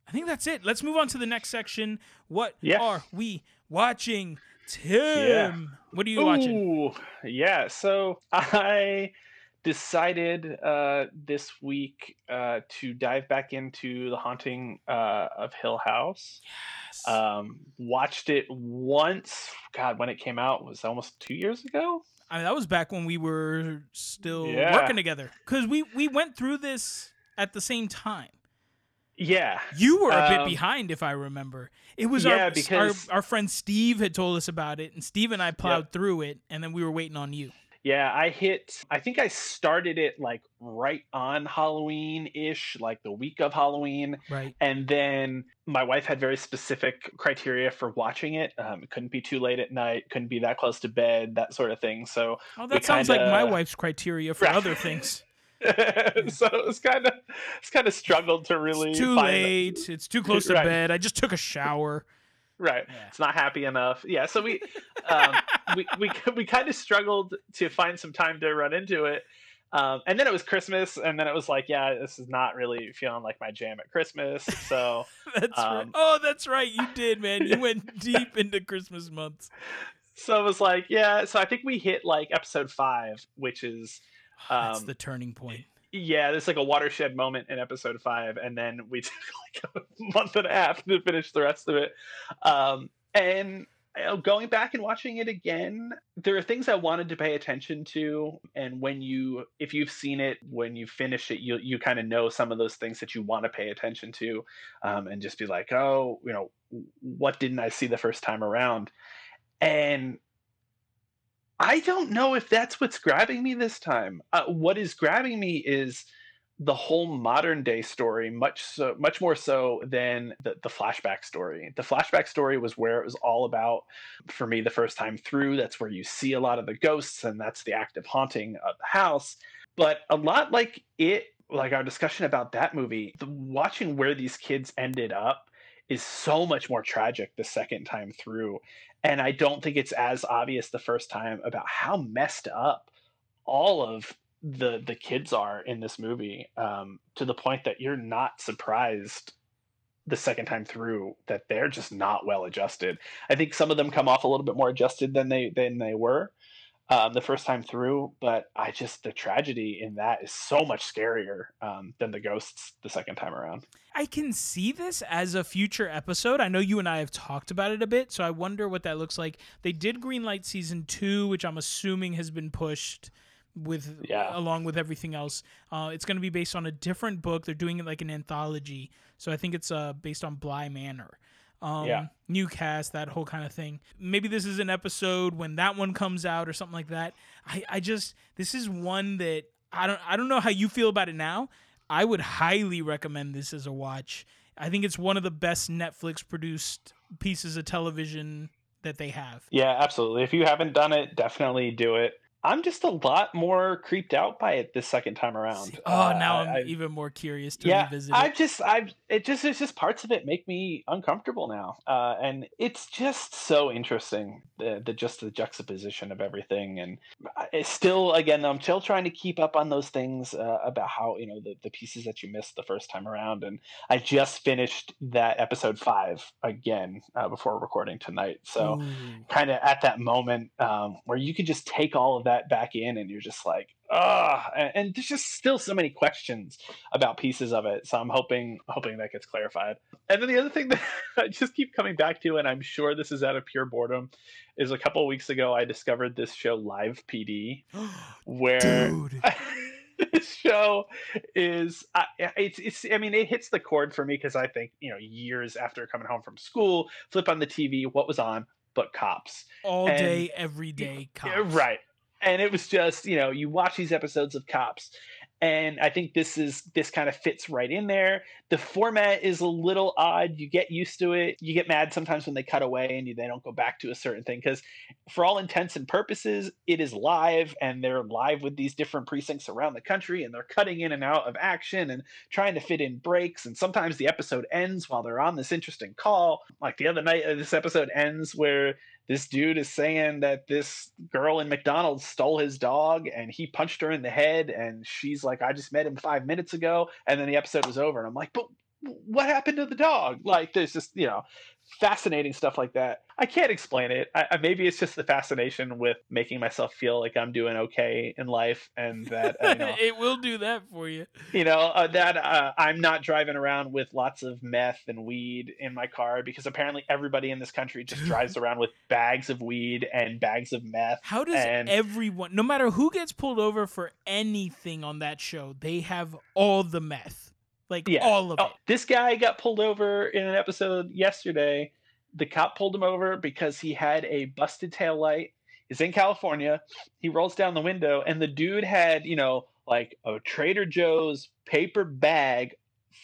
I think that's it. Let's move on to the next section. What yeah. are we watching? Tim, yeah. what are you Ooh, watching? Yeah, so I decided uh, this week uh, to dive back into the haunting uh, of Hill House. Yes. Um, watched it once. God, when it came out was almost two years ago. I mean, that was back when we were still Yeah. working together because we we went through this at the same time. Yeah, You were a bit Um, behind, if I remember. It was yeah, our, because- our our friend Steve had told us about it, and Steve and I plowed through it, and then we were waiting on you. Yeah. I hit. I think I started it like right on Halloween ish, like the week of Halloween. Right. and then my wife had very specific criteria for watching it. Um, it couldn't be too late at night, couldn't be that close to bed, that sort of thing. So, Oh, that sounds like my wife's criteria for Right. other things. *laughs* so it's kind of it's kind of struggled to really It's too late. It's too close *laughs* to Right. bed. I just took a shower. Right, Yeah. it's not happy enough. Yeah, so we *laughs* um, we we we kind of struggled to find some time to run into it. Um, and then it was Christmas, and then it was like, yeah, this is not really feeling like my jam at Christmas. So *laughs* That's right. Um, Oh, that's right. You did, man. You went *laughs* deep into Christmas months. so it was like, yeah. So I think we hit like episode five, which is That's Um, the turning point. Yeah, there's like a watershed moment in episode five, and then we *laughs* took like a month and a half to finish the rest of it. Um, and going back and watching it again, there are things I wanted to pay attention to, and when you, if you've seen it, when you finish it, you you kind of know some of those things that you want to pay attention to, um, and just be like, oh, you know, what didn't I see the first time around? And I don't know if that's what's grabbing me this time. Uh, what is grabbing me is the whole modern day story much so much more so than the, the flashback story. The flashback story was where it was all about for me the first time through. That's where you see a lot of the ghosts and that's the active haunting of the house. But a lot like it like our discussion about that movie the, watching where these kids ended up is so much more tragic the second time through and i don't think it's as obvious the first time about how messed up all of the the kids are in this movie um, to the point that you're not surprised the second time through that they're just not well adjusted. I think some of them come off a little bit more adjusted than they than they were um, the first time through, but I just the tragedy in that is so much scarier um, than the ghosts the second time around. I can see this as a future episode. I know you and I have talked about it a bit, so I wonder what that looks like. They did greenlight season two, which I'm assuming has been pushed with yeah. along with everything else. Uh, it's going to be based on a different book. They're doing it like an anthology, so I think it's uh, based on Bly Manor. Um, yeah. New cast, that whole kind of thing. Maybe this is an episode when that one comes out or something like that. I, I just this is one that I don't I don't know how you feel about it now. I would highly recommend this as a watch. I think it's one of the best Netflix produced pieces of television that they have. Yeah, absolutely. If you haven't done it, definitely do it. I'm just a lot more creeped out by it this second time around. Oh, uh, now I'm I, even more curious to yeah, revisit. I just, I, it just, it's just parts of it make me uncomfortable now, uh, and it's just so interesting the, the just the juxtaposition of everything, and it's still, again, I'm still trying to keep up on those things uh, about how you know the the pieces that you missed the first time around, and I just finished that episode five again uh, before recording tonight, so kind of at that moment um, where you could just take all of that that back in and you're just like ah and, and, there's just still so many questions about pieces of it so i'm hoping hoping that gets clarified. And then the other thing *laughs* that i just keep coming back to and i'm sure this is out of pure boredom is a couple weeks ago i discovered this show live pd *gasps* where *laughs* this show is uh, it's it's i mean it hits the chord for me because i think you know years after coming home from school flip on the tv what was on but cops. All and, day every day cops. right and it was just you know you watch these episodes of cops and i think this is this kind of fits right in there. The format is a little odd. You get used to it. You get mad sometimes when they cut away and you, they don't go back to a certain thing because for all intents and purposes it is live and they're live with these different precincts around the country and they're cutting in and out of action and trying to fit in breaks and sometimes the episode ends while they're on this interesting call. Like the other night uh, this episode ends where this dude is saying that this girl in McDonald's stole his dog and he punched her in the head and she's like I just met him 5 minutes ago. And then the episode was over and I'm like but what happened to the dog like there's just you know fascinating stuff like that. I can't explain it. I, maybe it's just the fascination with making myself feel like I'm doing okay in life, and that uh, you know, *laughs* it will do that for you. You know uh, that uh, I'm not driving around with lots of meth and weed in my car because apparently everybody in this country just *laughs* drives around with bags of weed and bags of meth. How does and... everyone, no matter who gets pulled over for anything on that show, they have all the meth? Like yeah. all of oh, it. This guy got pulled over in an episode yesterday. The cop pulled him over because he had a busted tail light. He's in California. He rolls down the window, and the dude had, you know, like a Trader Joe's paper bag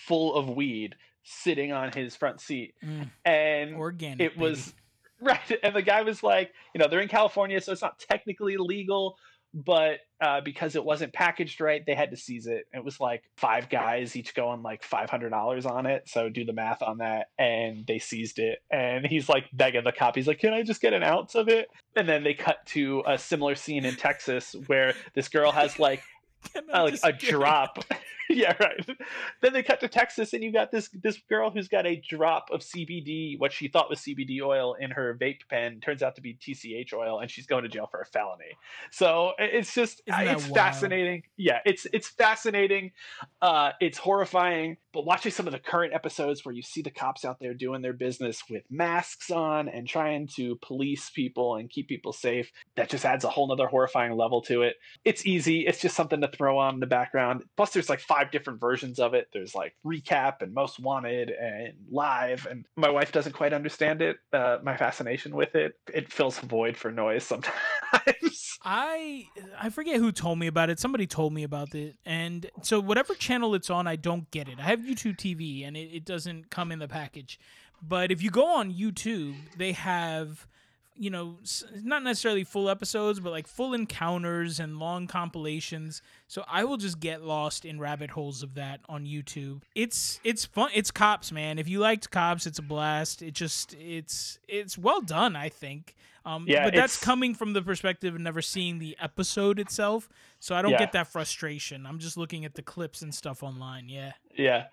full of weed sitting on his front seat. Mm. And Organic, it was *laughs* right. And the guy was like, you know, they're in California, so it's not technically illegal, but uh, because it wasn't packaged right, they had to seize it. It was like five guys, each going like five hundred dollars on it. So do the math on that, and they seized it. And he's like begging the cop. He's like, "Can I just get an ounce of it?" And then they cut to a similar scene in Texas where this girl has like *laughs* uh, like a drop. *laughs* yeah, right. Then they cut to Texas, and you got this this girl who's got a drop of CBD, what she thought was CBD oil, in her vape pen. Turns out to be TCH oil, and she's going to jail for a felony. So it's just it's wild? fascinating. Yeah, it's it's fascinating. Uh, it's horrifying. But watching some of the current episodes where you see the cops out there doing their business with masks on and trying to police people and keep people safe, that just adds a whole nother horrifying level to it. It's easy. It's just something to throw on in the background. Plus, there's like five five different versions of it. There's like recap and most wanted and live, and my wife doesn't quite understand it. Uh, my fascination with it, it fills a void for noise *laughs* sometimes. I I forget who told me about it. Somebody told me about it, and so whatever channel it's on, I don't get it. I have YouTube TV, and it, it doesn't come in the package. But if you go on YouTube, they have you know, not necessarily full episodes, but like full encounters and long compilations. So I will just get lost in rabbit holes of that on YouTube. It's it's fun. It's cops, man. If you liked cops, it's a blast. It just it's it's well done, I think. Um, yeah, but that's coming from the perspective of never seeing the episode itself, so I don't yeah. get that frustration. I'm just looking at the clips and stuff online. Yeah, yeah,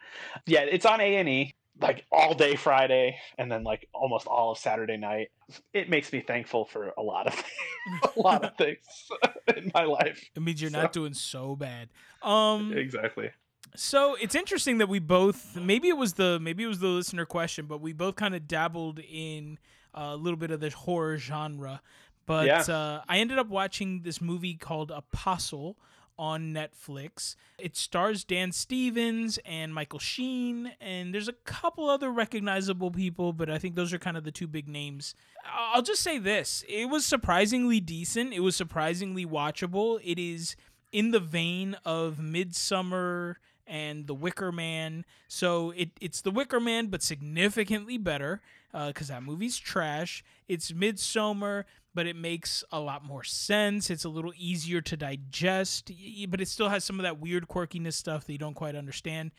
yeah. It's on A and E like all day Friday and then like almost all of Saturday night. It makes me thankful for a lot of *laughs* a lot of things *laughs* in my life. It means you're so. not doing so bad. Um Exactly. So it's interesting that we both maybe it was the maybe it was the listener question, but we both kind of dabbled in a little bit of the horror genre. But yeah. uh, I ended up watching this movie called Apostle on Netflix. It stars Dan Stevens and Michael Sheen, and there's a couple other recognizable people, but I think those are kind of the two big names. I'll just say this it was surprisingly decent, it was surprisingly watchable. It is in the vein of Midsommar and The Wicker Man. So it, it's The Wicker Man, but significantly better because uh, that movie's trash. It's Midsommar, but it makes a lot more sense. It's a little easier to digest, but it still has some of that weird quirkiness stuff that you don't quite understand.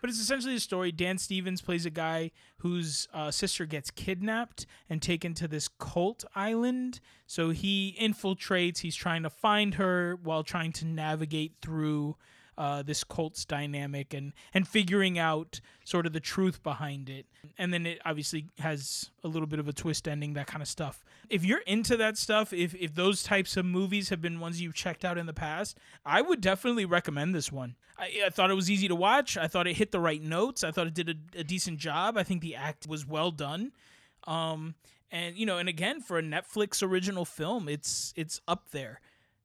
But it's essentially a story. Dan Stevens plays a guy whose uh, sister gets kidnapped and taken to this cult island. So he infiltrates. He's trying to find her while trying to navigate through uh, this cult's dynamic and and figuring out sort of the truth behind it. And then it obviously has a little bit of a twist ending, that kind of stuff. If you're into that stuff, if if those types of movies have been ones you've checked out in the past, I would definitely recommend this one. I, I thought it was easy to watch. I thought it hit the right notes. I thought it did a, a decent job. I think the act was well done. Um, and you know, and again for a Netflix original film, it's it's up there.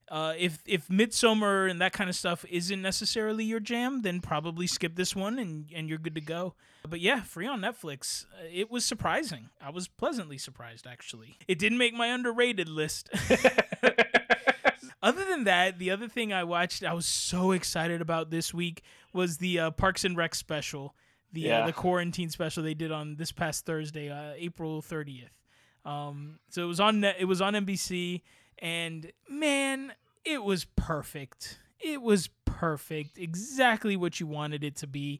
Uh, if if Midsommar and that kind of stuff isn't necessarily your jam, then probably skip this one and and you're good to go. But yeah, free on Netflix. Uh, it was surprising. I was pleasantly surprised actually. It didn't make my underrated list. *laughs* other than that, the other thing I watched, I was so excited about this week was the uh, Parks and Rec special, the uh, the quarantine special they did on this past Thursday, uh, April thirtieth. Um, so it was on it was on NBC and man, it was perfect. It was perfect. Exactly what you wanted it to be.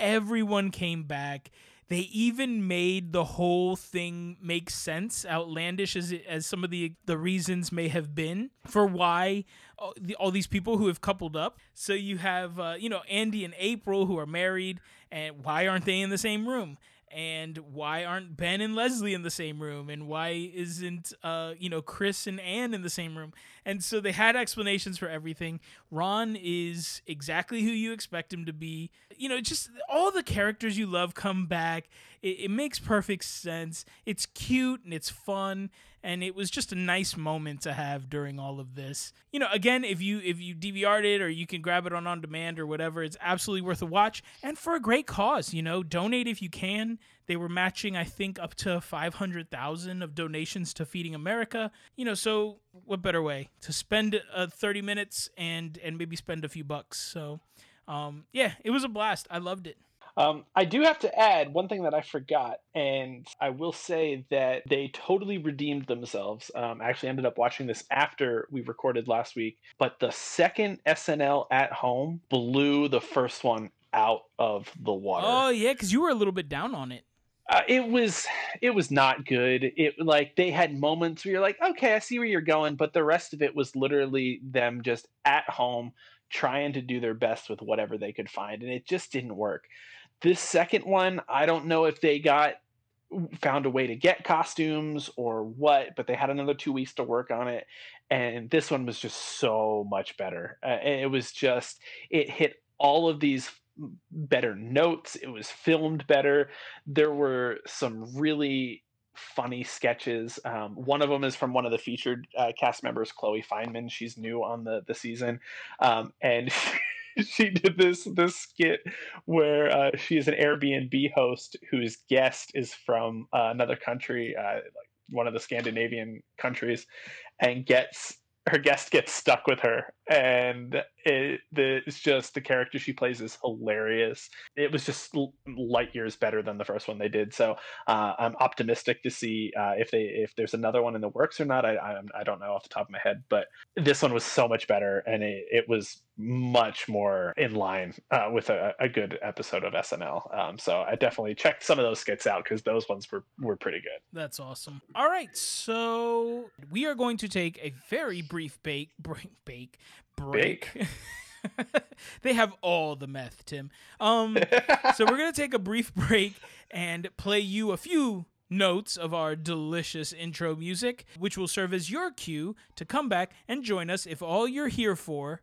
Everyone came back. They even made the whole thing make sense, outlandish as it, as some of the the reasons may have been for why all, the, all these people who have coupled up. So you have uh, you know Andy and April who are married, and why aren't they in the same room? And why aren't Ben and Leslie in the same room? And why isn't uh you know Chris and Anne in the same room? And so they had explanations for everything. Ron is exactly who you expect him to be. You know just all the characters you love come back it, it makes perfect sense it's cute and it's fun and it was just a nice moment to have during all of this. You know, again, if you if you DVR'd it or you can grab it on on demand or whatever, it's absolutely worth a watch and for a great cause. You know, donate if you can. They were matching, I think, up to five hundred thousand of donations to Feeding America. You know, so what better way to spend uh, thirty minutes and and maybe spend a few bucks? So, um, yeah, it was a blast. I loved it. Um, I do have to add one thing that I forgot, and I will say that they totally redeemed themselves. Um, I actually ended up watching this after we recorded last week, but the second SNL at home blew the first one out of the water. Oh yeah, because you were a little bit down on it. Uh, it was it was not good. It like they had moments where you're like, okay, I see where you're going, but the rest of it was literally them just at home trying to do their best with whatever they could find, and it just didn't work. This second one, I don't know if they got found a way to get costumes or what, but they had another two weeks to work on it. And this one was just so much better. Uh, it was just, it hit all of these better notes. It was filmed better. There were some really funny sketches. Um, one of them is from one of the featured uh, cast members, Chloe Fineman. She's new on the the season, um, and *laughs* she *laughs* did this this skit where uh, she is an Airbnb host whose guest is from uh, another country, uh, like one of the Scandinavian countries, and gets her guest gets stuck with her. And it, the, it's just the character she plays is hilarious. It was just light years better than the first one they did. So uh, i'm optimistic to see uh, if they if there's another one in the works or not. I, I, I don't know off the top of my head but this one was so much better and it, it was much more in line uh, with a, a, good episode of snl um, so i definitely checked some of those skits out because those ones were were pretty good that's awesome all right so we are going to take a very brief bake *laughs* break bake break. *laughs* they have all the meth, Tim. Um, *laughs* so we're gonna take a brief break and play you a few notes of our delicious intro music, which will serve as your cue to come back and join us if all you're here for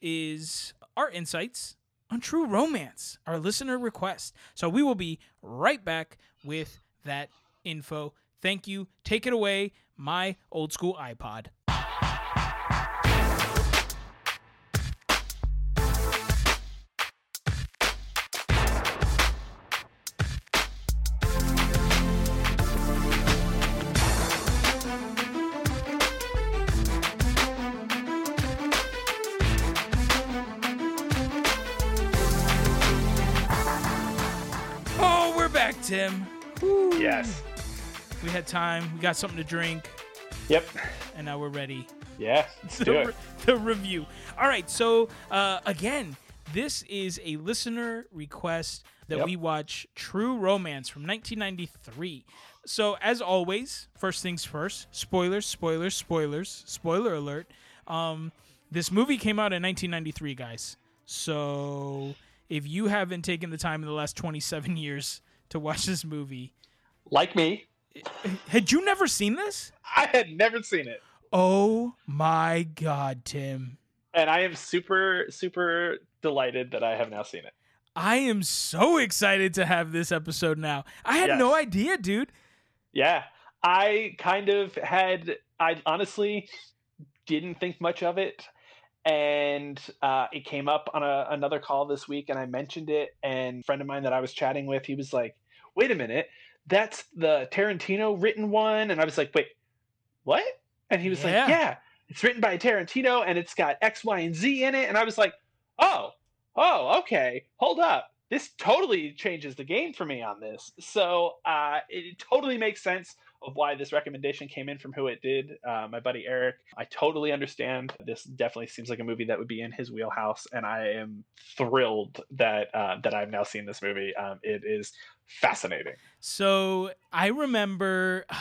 is our insights on true romance, our listener request. So we will be right back with that info. Thank you. Take it away, my old school iPod. Time. We got something to drink. Yep. And now we're ready. Yeah. *laughs* Let's do it. the review. All right. So uh, again, this is a listener request that yep. we watch True Romance from 1993. So as always, first things first. Spoilers. Spoilers. Spoilers. Spoiler alert. Um, this movie came out in 1993, guys. So if you haven't taken the time in the last 27 *laughs* years to watch this movie. Like me. Had you never seen this? I had never seen it. Oh my god, Tim. And I am super super delighted that I have now seen it. I am so excited to have this episode now. I had yes. no idea, dude. Yeah. I kind of had I honestly didn't think much of it and uh, it came up on a, another call this week and i mentioned it and a friend of mine that i was chatting with he was like wait a minute that's the tarantino written one and i was like wait what and he was yeah. like yeah it's written by tarantino and it's got x y and z in it and i was like oh oh okay hold up this totally changes the game for me on this so uh, it totally makes sense of why this recommendation came in from who it did, uh, my buddy Eric. I totally understand. This definitely seems like a movie that would be in his wheelhouse, and I am thrilled that uh, that I've now seen this movie. Um, it is fascinating. So I remember. *sighs*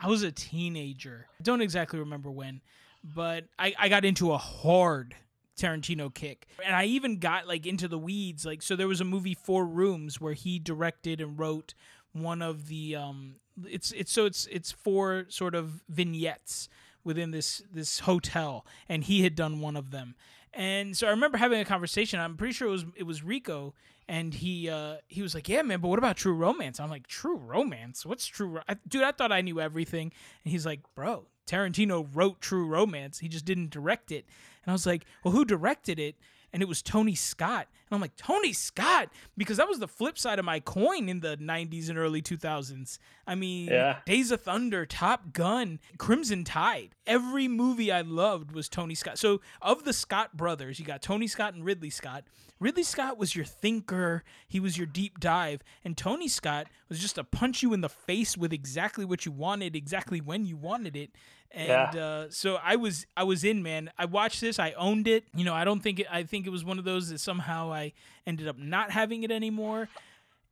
I was a teenager. I don't exactly remember when, but I, I got into a hard Tarantino kick. And I even got like into the weeds. Like so there was a movie Four Rooms where he directed and wrote one of the um it's it's so it's it's four sort of vignettes within this this hotel and he had done one of them and so i remember having a conversation i'm pretty sure it was it was rico and he uh he was like yeah man but what about true romance? I'm like true romance? What's true Ro-? I, dude i thought i knew everything. And he's like bro tarantino wrote true romance. He just didn't direct it. And i was like well who directed it and it was Tony Scott. And I'm like, Tony Scott? Because that was the flip side of my coin in the 90s and early 2000s. I mean, yeah. Days of Thunder, Top Gun, Crimson Tide. Every movie I loved was Tony Scott. So, of the Scott brothers, you got Tony Scott and Ridley Scott. Ridley Scott was your thinker, he was your deep dive, and Tony Scott was just to punch you in the face with exactly what you wanted, exactly when you wanted it and yeah. uh, so I was I was in man. I watched this. I owned it. You know, I don't think it. I think it was one of those that somehow I ended up not having it anymore.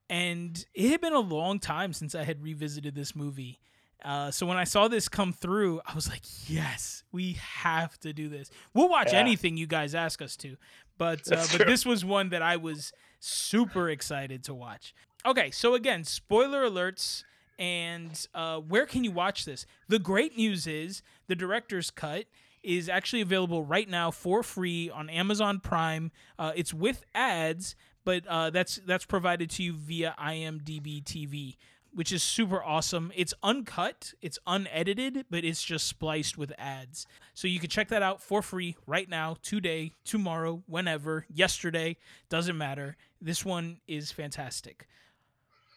And it had been a long time since I had revisited this movie. Uh, so when I saw this come through, I was like, "Yes, we have to do this. We'll watch yeah. anything you guys ask us to." But uh, but this was one that I was super excited to watch. Okay, so again, spoiler alerts and uh, where can you watch this? The great news is the director's cut is actually available right now for free on Amazon Prime. Uh, it's with ads, but uh, that's that's provided to you via IMDb TV. which is super awesome. It's uncut, it's unedited, but it's just spliced with ads. So you can check that out for free right now, today, tomorrow, whenever, yesterday, doesn't matter. This one is fantastic.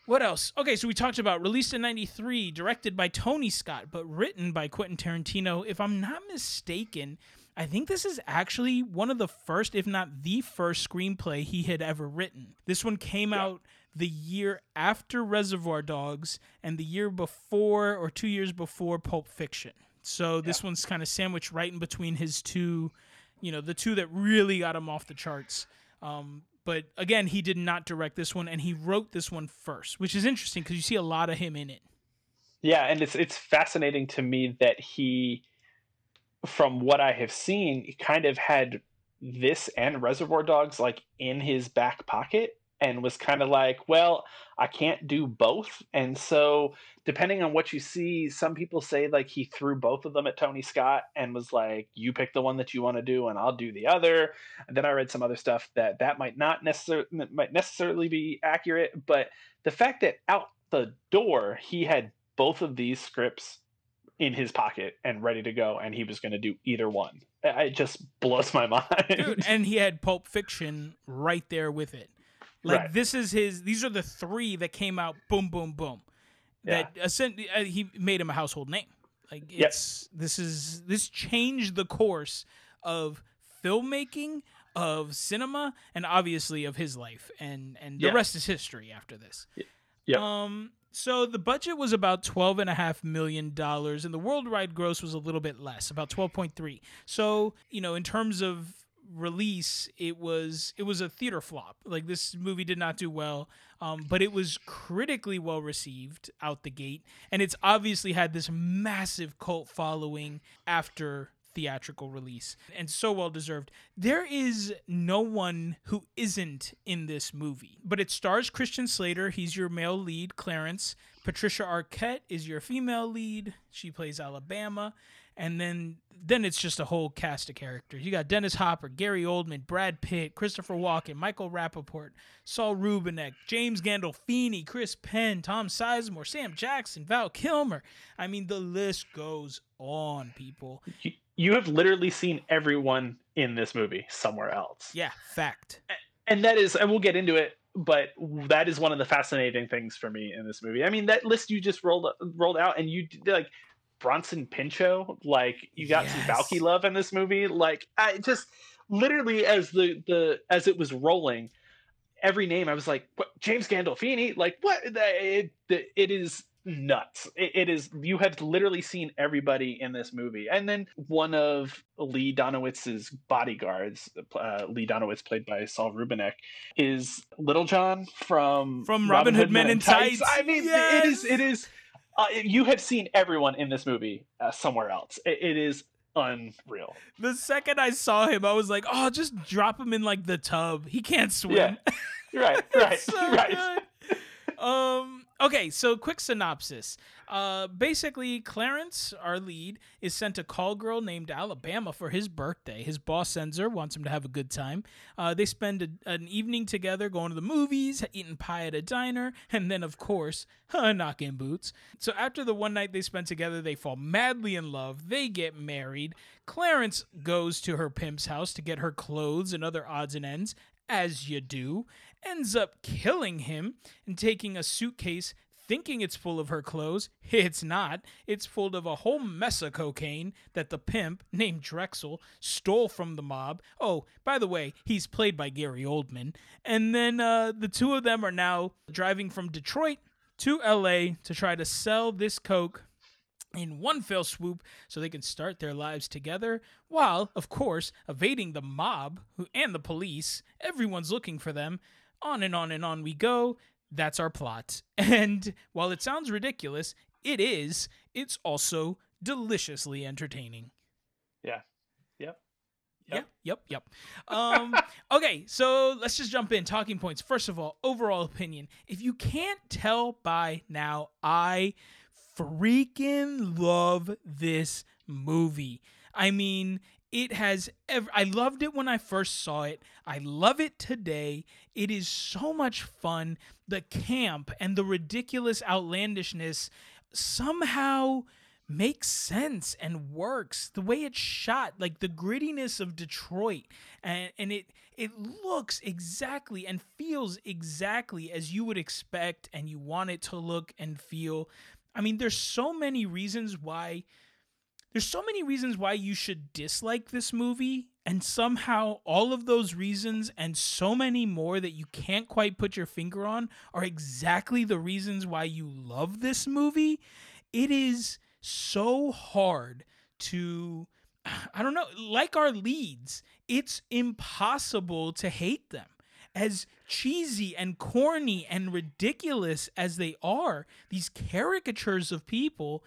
What else? Okay, so we talked about released in 93, directed by Tony Scott, but written by Quentin Tarantino. If I'm not mistaken, I think this is actually one of the first, if not the first, screenplay he had ever written. This one came Yeah. out the year after Reservoir Dogs and the year before or two years before Pulp Fiction. So this one's kind of sandwiched right in between his two, you know, the two that really got him off the charts. Um, but again, he did not direct this one, and he wrote this one first, which is interesting because you see a lot of him in it. Yeah, and it's it's fascinating to me that he, from what I have seen, kind of had this and Reservoir Dogs like in his back pocket and was kind of like, well, I can't do both. And so, depending on what you see, some people say like he threw both of them at Tony Scott and was like, you pick the one that you want to do and I'll do the other. And then I read some other stuff that that might not necessarily might necessarily be accurate, but the fact that out the door he had both of these scripts in his pocket and ready to go and he was going to do either one it just blows my *laughs* mind Dude, and he had Pulp Fiction right there with it. Like Right. this is his. These are the three that came out. Boom, boom, boom. That ascend, uh, he made him a household name. Like Yep. it's this is this changed the course of filmmaking, of cinema, and obviously of his life. And and the Yeah. rest is history after this. Yep. Um. So the budget was about twelve and a half million dollars, and the worldwide gross was a little bit less, about twelve point three. So you know, in terms of release, it was it was a theater flop. Like this movie did not do well, um, but it was critically well received out the gate, and it's obviously had this massive cult following after theatrical release and so well deserved. There is no one who isn't in this movie, but it stars Christian Slater. He's your male lead, Clarence. Patricia Arquette is your female lead. She plays Alabama. And then then it's just a whole cast of characters. You got Dennis Hopper, Gary Oldman, Brad Pitt, Christopher Walken, Michael Rapaport, Saul Rubinek, James Gandolfini, Chris Penn, Tom Sizemore, Sam Jackson, Val Kilmer. I mean, the list goes on, people. you, you have literally seen everyone in this movie somewhere else Yeah, fact. and that is and we'll get into it but that is one of the fascinating things for me in this movie i mean that list you just rolled rolled out and you like bronson pinchot like you got some Yes. valky love in this movie. Like i just literally as the the as it was rolling every name i was like what, james gandolfini? Like what? It, it, is nuts. It, it is you have literally seen everybody in this movie. And then one of lee donowitz's bodyguards uh, lee donowitz played by saul rubinek is little john from From Robin Hood Men in Tights. i mean it is it is uh, you have seen everyone in this movie uh, somewhere else it, it is unreal The second I saw him, I was like, oh, just drop him in like the tub. He can't swim. Yeah. right *laughs* right so right good. Um. Okay. So, quick synopsis. Uh, basically, Clarence, our lead, is sent a call girl named Alabama for his birthday. His boss sends her, wants him to have a good time. Uh, they spend a, an evening together, going to the movies, eating pie at a diner, and then, of course, *laughs* knocking boots. So, after the one night they spend together, they fall madly in love. They get married. Clarence goes to her pimp's house to get her clothes and other odds and ends, as you do, ends up killing him and taking a suitcase thinking it's full of her clothes. *laughs* It's not. It's full of a whole mess of cocaine that the pimp, *laughs* named Drexel, stole from the mob. Oh, by the way, he's played by Gary Oldman. And then uh, the two of them are now driving from Detroit to LA to try to sell this coke in one fell swoop so they can start their lives together while of course evading the mob and the police everyone's looking for them on and on and on we go that's our plot *laughs* and while it sounds ridiculous it is it's also deliciously entertaining yeah yep Yep, yep, yep. Um, *laughs* okay, so let's just jump in. Talking points. First of all, overall opinion. If you can't tell by now, I freaking love this movie. I mean, it has ever I loved it when I first saw it. I love it today. It is so much fun. The camp and the ridiculous outlandishness somehow makes sense and works. The way it's shot, like the grittiness of Detroit, and and it it looks exactly and feels exactly as you would expect and you want it to look and feel. I mean, there's so many reasons why there's so many reasons why you should dislike this movie and somehow all of those reasons and so many more that you can't quite put your finger on are exactly the reasons why you love this movie. It is so hard to i don't know like our leads it's impossible to hate them. As cheesy and corny and ridiculous as they are these caricatures of people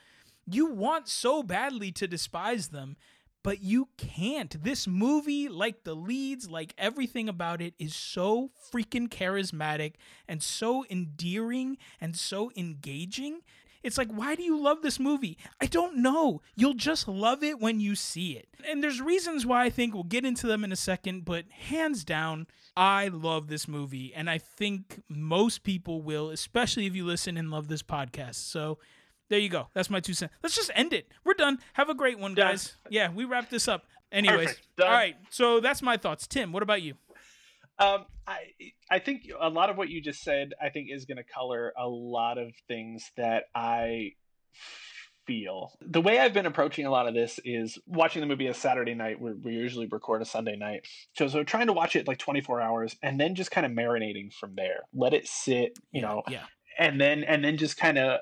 you want so badly to despise them, but you can't. This movie, like the leads, like everything about it, is so freaking charismatic and so endearing and so engaging. It's like, why do you love this movie? I don't know. You'll just love it when you see it. And there's reasons why I think we'll get into them in a second, but hands down, I love this movie. And I think most people will, especially if you listen and love this podcast. So, there you go. That's my two cents. Let's just end it. We're done. Have a great one, guys. Yeah, we wrap this up. Anyways, all right. So that's my thoughts. Tim, what about you? Um, I I think a lot of what you just said, I think, is going to color a lot of things that I feel. The way I've been approaching a lot of this is watching the movie a Saturday night. we we usually record a Sunday night, so so trying to watch it like 24 hours and then just kind of marinating from there. Let it sit, you Yeah, know, yeah. and then and then just kind of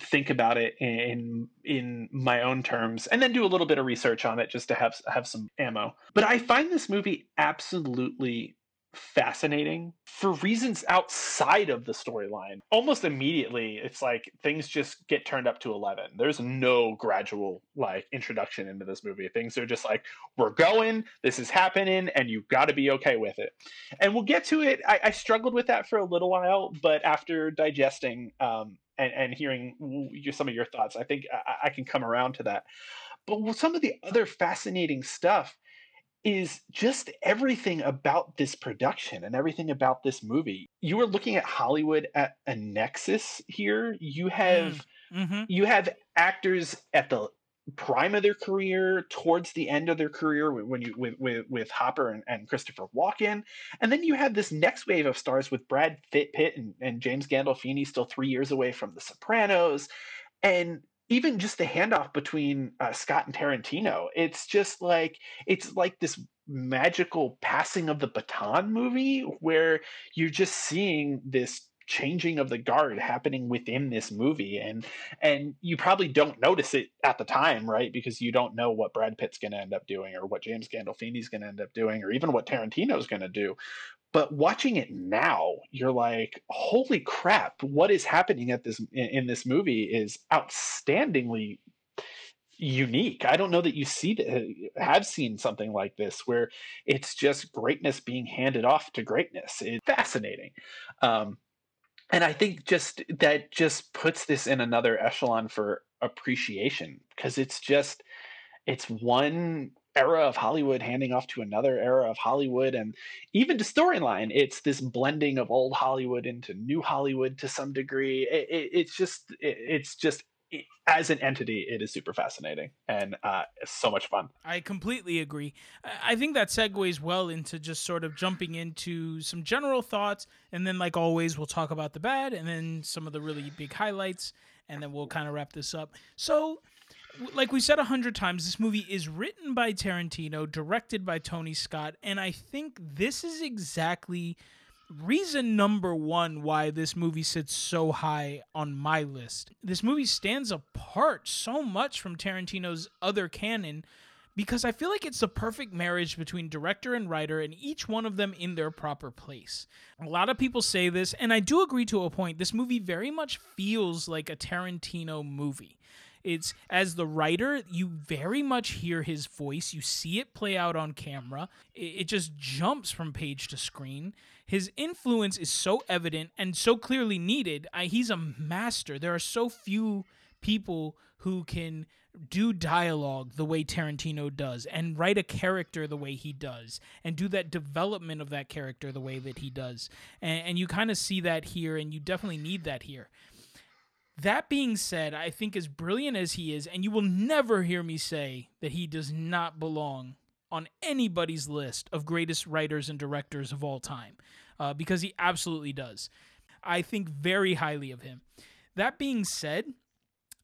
think about it in in my own terms and then do a little bit of research on it just to have have some ammo. But i find this movie absolutely fascinating for reasons outside of the storyline. Almost immediately it's like things just get turned up to 11 there's no gradual like introduction into this movie. Things are just like we're going this is happening and you've got to be okay with it. And we'll get to it. I, I struggled with that for a little while but after digesting um, and, and hearing w- some of your thoughts, I think I, I can come around to that. But some of the other fascinating stuff is just everything about this production and everything about this movie. You are looking at Hollywood at a nexus here. You have Mm-hmm. you have actors at the prime of their career towards the end of their career when you with with, with hopper and, and christopher walken and then you have this next wave of stars with brad Pitt and, and james gandolfini still three years away from the sopranos and even just the handoff between uh, scott and tarantino it's just like it's like this magical passing of the baton movie where you're just seeing this changing of the guard happening within this movie and and you probably don't notice it at the time right? Because you don't know what brad pitt's going to end up doing or what james gandolfini's going to end up doing or even what tarantino's going to do. But watching it now you're like holy crap what is happening at this in, in this movie is outstandingly unique. I don't know that you see have seen something like this where it's just greatness being handed off to greatness. It's fascinating. Um, and I think just that just puts this in another echelon for appreciation because it's just it's one era of Hollywood handing off to another era of Hollywood and even to storyline it's this blending of old Hollywood into new Hollywood to some degree. It, it, it's just it, it's just as an entity it is super fascinating and uh, so much fun I completely agree. I think that segues well into just sort of jumping into some general thoughts, and then, like always, we'll talk about the bad, and then some of the really big highlights, and then we'll kind of wrap this up. So, like we said a hundred times, this movie is written by Tarantino, directed by Tony Scott, and I think this is exactly reason number one why this movie sits so high on my list. This movie stands apart so much from Tarantino's other canon because I feel like it's the perfect marriage between director and writer and each one of them in their proper place. A lot of people say this, and I do agree to a point. This movie very much feels like a Tarantino movie. It's as the writer, you very much hear his voice. You see it play out on camera. It, it just jumps from page to screen. His influence is so evident and so clearly needed. I, he's a master. There are so few people who can do dialogue the way Tarantino does and write a character the way he does and do that development of that character the way that he does. And, and you kind of see that here, and you definitely need that here. That being said, I think as brilliant as he is, and you will never hear me say that he does not belong on anybody's list of greatest writers and directors of all time, uh, because he absolutely does. I think very highly of him. That being said,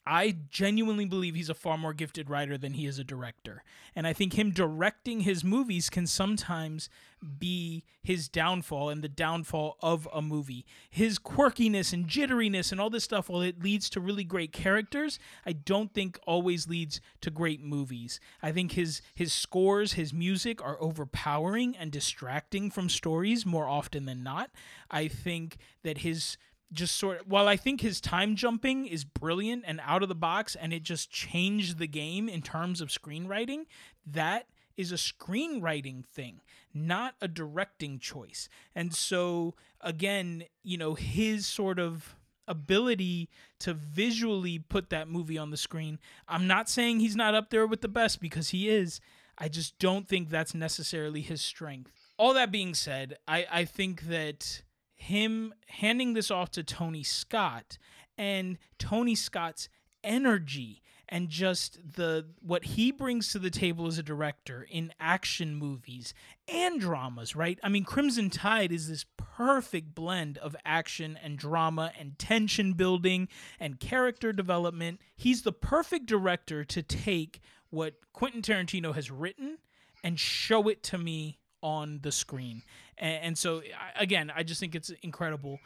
I genuinely believe he's a far more gifted writer than he is a director. And I think him directing his movies can sometimes be his downfall and the downfall of a movie. His quirkiness and jitteriness and all this stuff, while it leads to really great characters, I don't think always leads to great movies. I think his his scores, his music are overpowering and distracting from stories more often than not. I think that his just sort of while I think his time jumping is brilliant and out of the box and it just changed the game in terms of screenwriting, that is a screenwriting thing, not a directing choice. And so again, you know, his sort of ability to visually put that movie on the screen. I'm not saying he's not up there with the best because he is. I just don't think that's necessarily his strength. All that being said, I, I think that him handing this off to Tony Scott and Tony Scott's energy and just the what he brings to the table as a director in action movies and dramas, right? I mean, Crimson Tide is this perfect blend of action and drama and tension building and character development. He's the perfect director to take what Quentin Tarantino has written and show it to me on the screen. And, and so, again, I just think it's incredible.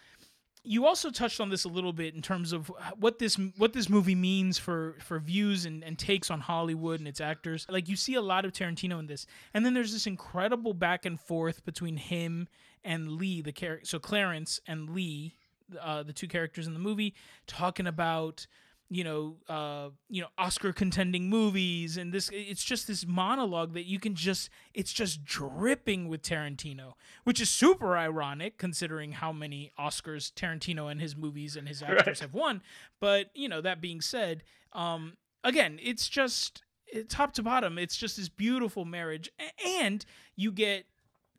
You also touched on this a little bit in terms of what this what this movie means for for views and, and takes on Hollywood and its actors. Like you see a lot of Tarantino in this, and then there's this incredible back and forth between him and Lee, the character. So Clarence and Lee, uh, the two characters in the movie, talking about you know, uh, you know, Oscar contending movies, and this it's just this monologue that you can just it's just dripping with Tarantino, which is super ironic considering how many Oscars Tarantino and his movies and his *laughs* actors right. have won. But you know, that being said, um, again, it's just top to bottom, it's just this beautiful marriage, and you get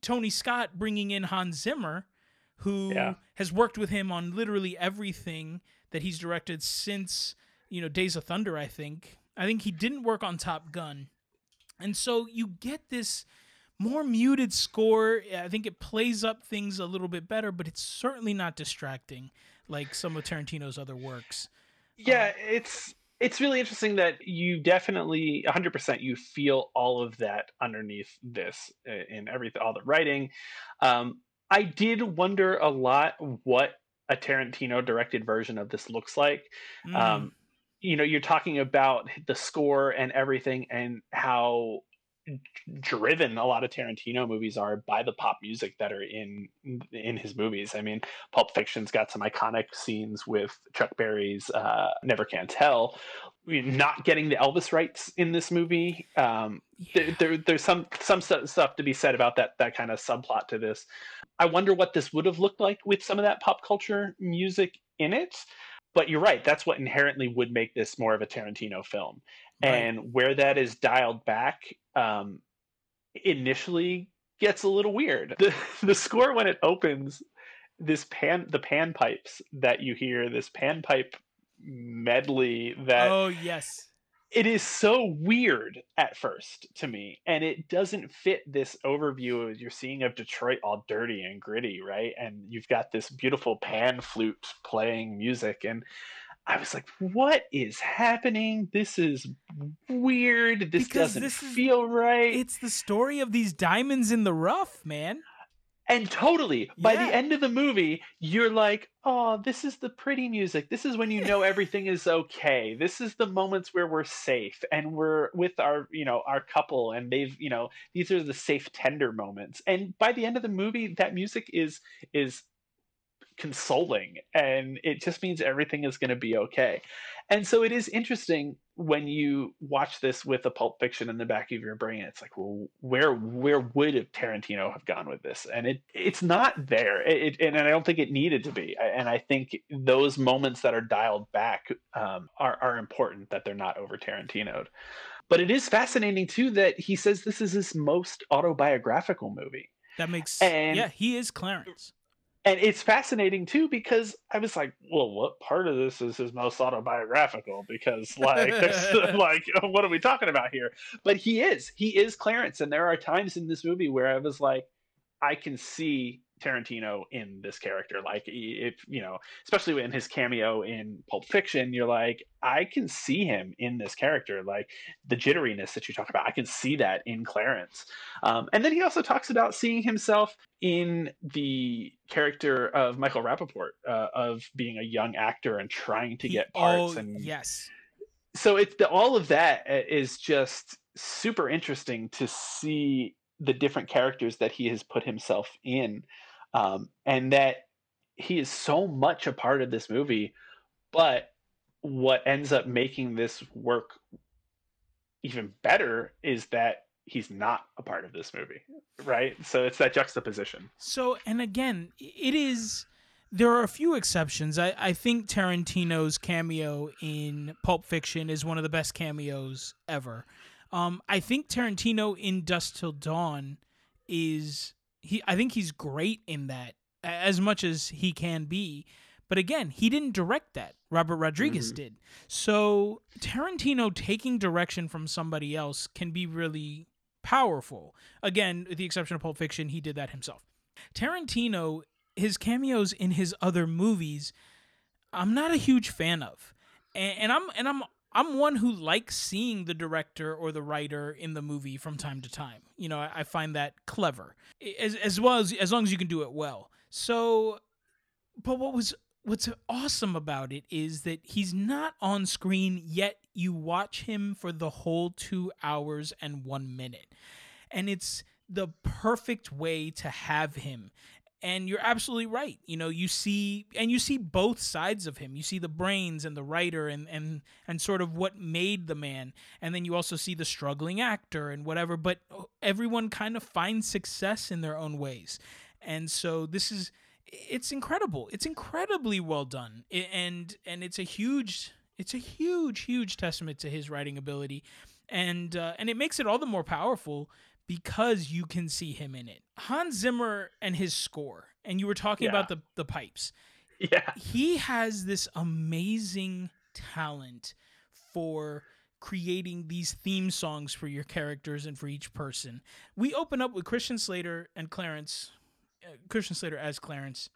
Tony Scott bringing in Hans Zimmer, who yeah. has worked with him on literally everything that he's directed since you know Days of Thunder. I think I think he didn't work on Top Gun, and so you get this more muted score. I think it plays up things a little bit better, but it's certainly not distracting like some of Tarantino's other works. Yeah, um, it's it's really interesting that you definitely 100% you feel all of that underneath this uh, in everything all the writing um, i did wonder a lot what a tarantino directed version of this looks like mm. um, you know you're talking about the score and everything and how driven a lot of Tarantino movies are by the pop music that are in in his movies. I mean, Pulp Fiction's got some iconic scenes with Chuck Berry's uh, "Never Can Tell." Not getting the Elvis rights in this movie, um, yeah. there, there, there's some some stuff to be said about that that kind of subplot to this. I wonder what this would have looked like with some of that pop culture music in it but you're right that's what inherently would make this more of a tarantino film. Right. and where that is dialed back um, initially gets a little weird. The, *laughs* the score when it opens this pan the pan pipes that you hear this pan pipe medley that oh yes it is so weird at first to me and it doesn't fit this overview you're seeing of detroit all dirty and gritty right? And you've got this beautiful pan flute playing music and i was like what is happening? This is weird. This because doesn't this feel right. it's the story of these diamonds in the rough man and totally, by yeah. the end of the movie, you're like, oh, this is the pretty music. This is when you know *laughs* everything is okay. This is the moments where we're safe and we're with our, you know, our couple and they've, you know, these are the safe tender moments. And by the end of the movie, that music is is consoling and it just means everything is going to be okay. And so it is interesting when you watch this with a Pulp Fiction in the back of your brain, it's like, well, where where would Tarantino have gone with this? And it it's not there, it, and I don't think it needed to be. And I think those moments that are dialed back um, are are important that they're not over Tarantinoed. But it is fascinating too that he says this is his most autobiographical movie. That makes and, yeah, he is Clarence and it's fascinating too because I was like, well, what part of this is his most autobiographical? Because *laughs* like, *laughs* like, what are we talking about here? But he is, he is Clarence, and there are times in this movie where I was like, I can see Tarantino in this character. Like if you know, especially in his cameo in Pulp Fiction, you're like, I can see him in this character. Like the jitteriness that you talk about, I can see that in Clarence. Um, and then he also talks about seeing himself in the character of Michael Rapaport, uh, of being a young actor and trying to he, get parts. Oh, and yes. So it's the, all of that uh, just super interesting to see the different characters that he has put himself in um, and that he is so much a part of this movie but what ends up making this work even better is that he's not a part of this movie right? So it's that juxtaposition. So and again it is there are a few exceptions. I, I think tarantino's cameo in pulp fiction is one of the best cameos ever. Um, i think tarantino in Dusk till dawn is he I think he's great in that as much as he can be. But again, he didn't direct that. Robert Rodriguez mm-hmm. did. So Tarantino taking direction from somebody else can be really powerful. Again, with the exception of Pulp Fiction, he did that himself. Tarantino, his cameos in his other movies, I'm not a huge fan of. And, and I'm and I'm I'm one who likes seeing the director or the writer in the movie from time to time. You know, I, find that clever, as as well as as long as you can do it well. So, but what was what's awesome about it is that he's not on screen yet. You watch him for the whole two hours and one minute, and it's the perfect way to have him and you're absolutely right. You know you see and you see both sides of him. You see the brains and the writer and and and sort of what made the man. And then you also see the struggling actor and whatever but everyone kind of finds success in their own ways. And so this is it's incredible. It's incredibly well done. And and it's a huge it's a huge huge testament to his writing ability. And uh, and it makes it all the more powerful because you can see him in it. Hans Zimmer and his score, and you were talking yeah. about the the pipes. Yeah. He has this amazing talent for creating these theme songs for your characters and for each person. We open up with Christian Slater and Clarence, uh, Christian Slater as Clarence,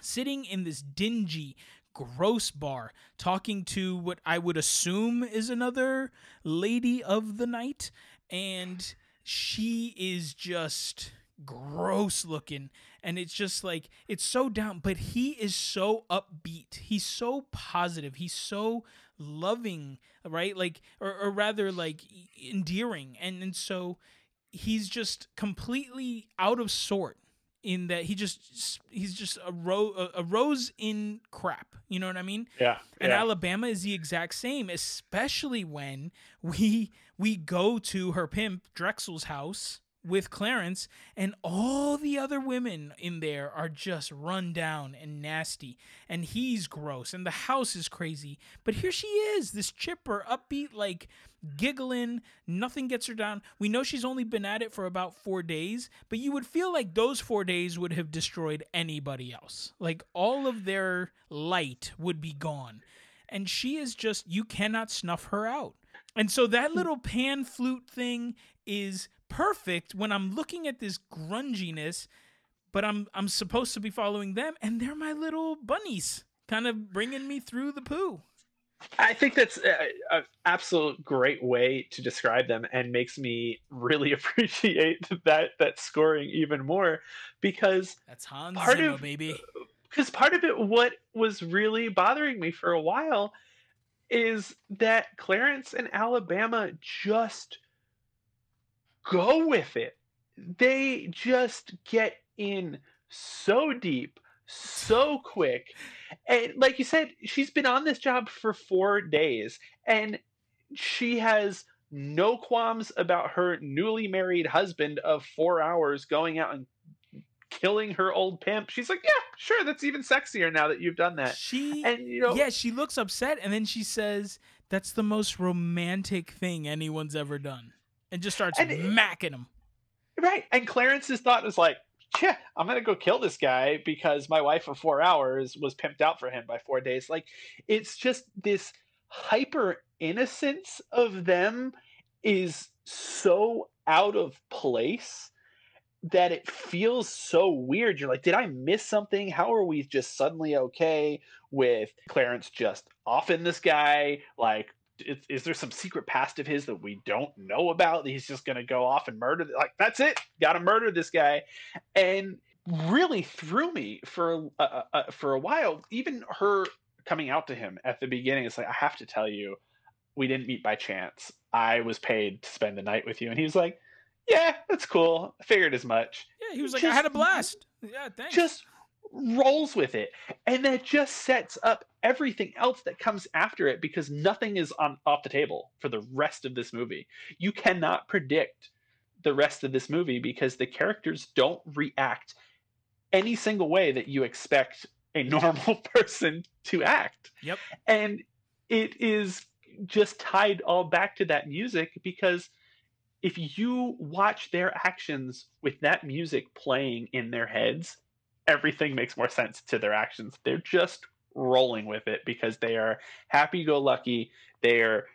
sitting in this dingy, gross bar, talking to what I would assume is another lady of the night. And she is just gross looking and it's just like it's so down but he is so upbeat. He's so positive. He's so loving right? Like or, or rather like endearing. And and so he's just completely out of sort in that he just he's just a, ro- a rose in crap. You know what i mean? Yeah and yeah. alabama is the exact same especially when we we go to her pimp drexel's house with Clarence, and all the other women in there are just run down and nasty, and he's gross, and the house is crazy. But here she is, this chipper, upbeat, like giggling, nothing gets her down. We know she's only been at it for about four days, but you would feel like those four days would have destroyed anybody else. Like all of their light would be gone. And she is just, you cannot snuff her out. And so that hmm. little pan flute thing is perfect when I'm looking at this grunginess, but I'm I'm supposed to be following them, and they're my little bunnies, kind of bringing me through the poo. I think that's an absolute great way to describe them, and makes me really *laughs* appreciate that that scoring even more because that's Hans part Zimmer, of, baby. Because part of it, what was really bothering me for a while, is that Clarence and Alabama just go with it. They just get in so deep, so quick. And like you said, she's been on this job for four days. And she has no qualms about her newly married husband of four hours going out and killing her old pimp. She's like, yeah, sure, that's even sexier now that you've done that. She And you know, yeah, she looks upset and then she says that's the most romantic thing anyone's ever done. And just starts And macking him. right. And Clarence's thought is like, yeah, I'm gonna go kill this guy because my wife for four hours was pimped out for him by four days. Like, it's just this hyper innocence of them is so out of place that it feels so weird. You're like, did I miss something? How are we just suddenly okay with Clarence just offing this guy? Like, is, is there some secret past of his that we don't know about? That he's just going to go off and murder? Like, that's it. Got to murder this guy. And really threw me for a, a, for a while. Even her coming out to him at the beginning, it's like, I have to tell you, we didn't meet by chance. I was paid to spend the night with you. And he was like, yeah, that's cool. I figured as much. Yeah, he was like, I had a blast. Yeah, thanks. Just rolls with it. And that just sets up everything else that comes after it because nothing is on off the table for the rest of this movie. You cannot predict the rest of this movie because the characters don't react any single way that you expect a *laughs* normal person to act. Yep. And it is just tied all back to that music because if you watch their actions with that music playing in their heads, everything makes more sense to their actions. They're just rolling with it because they are happy go lucky. They are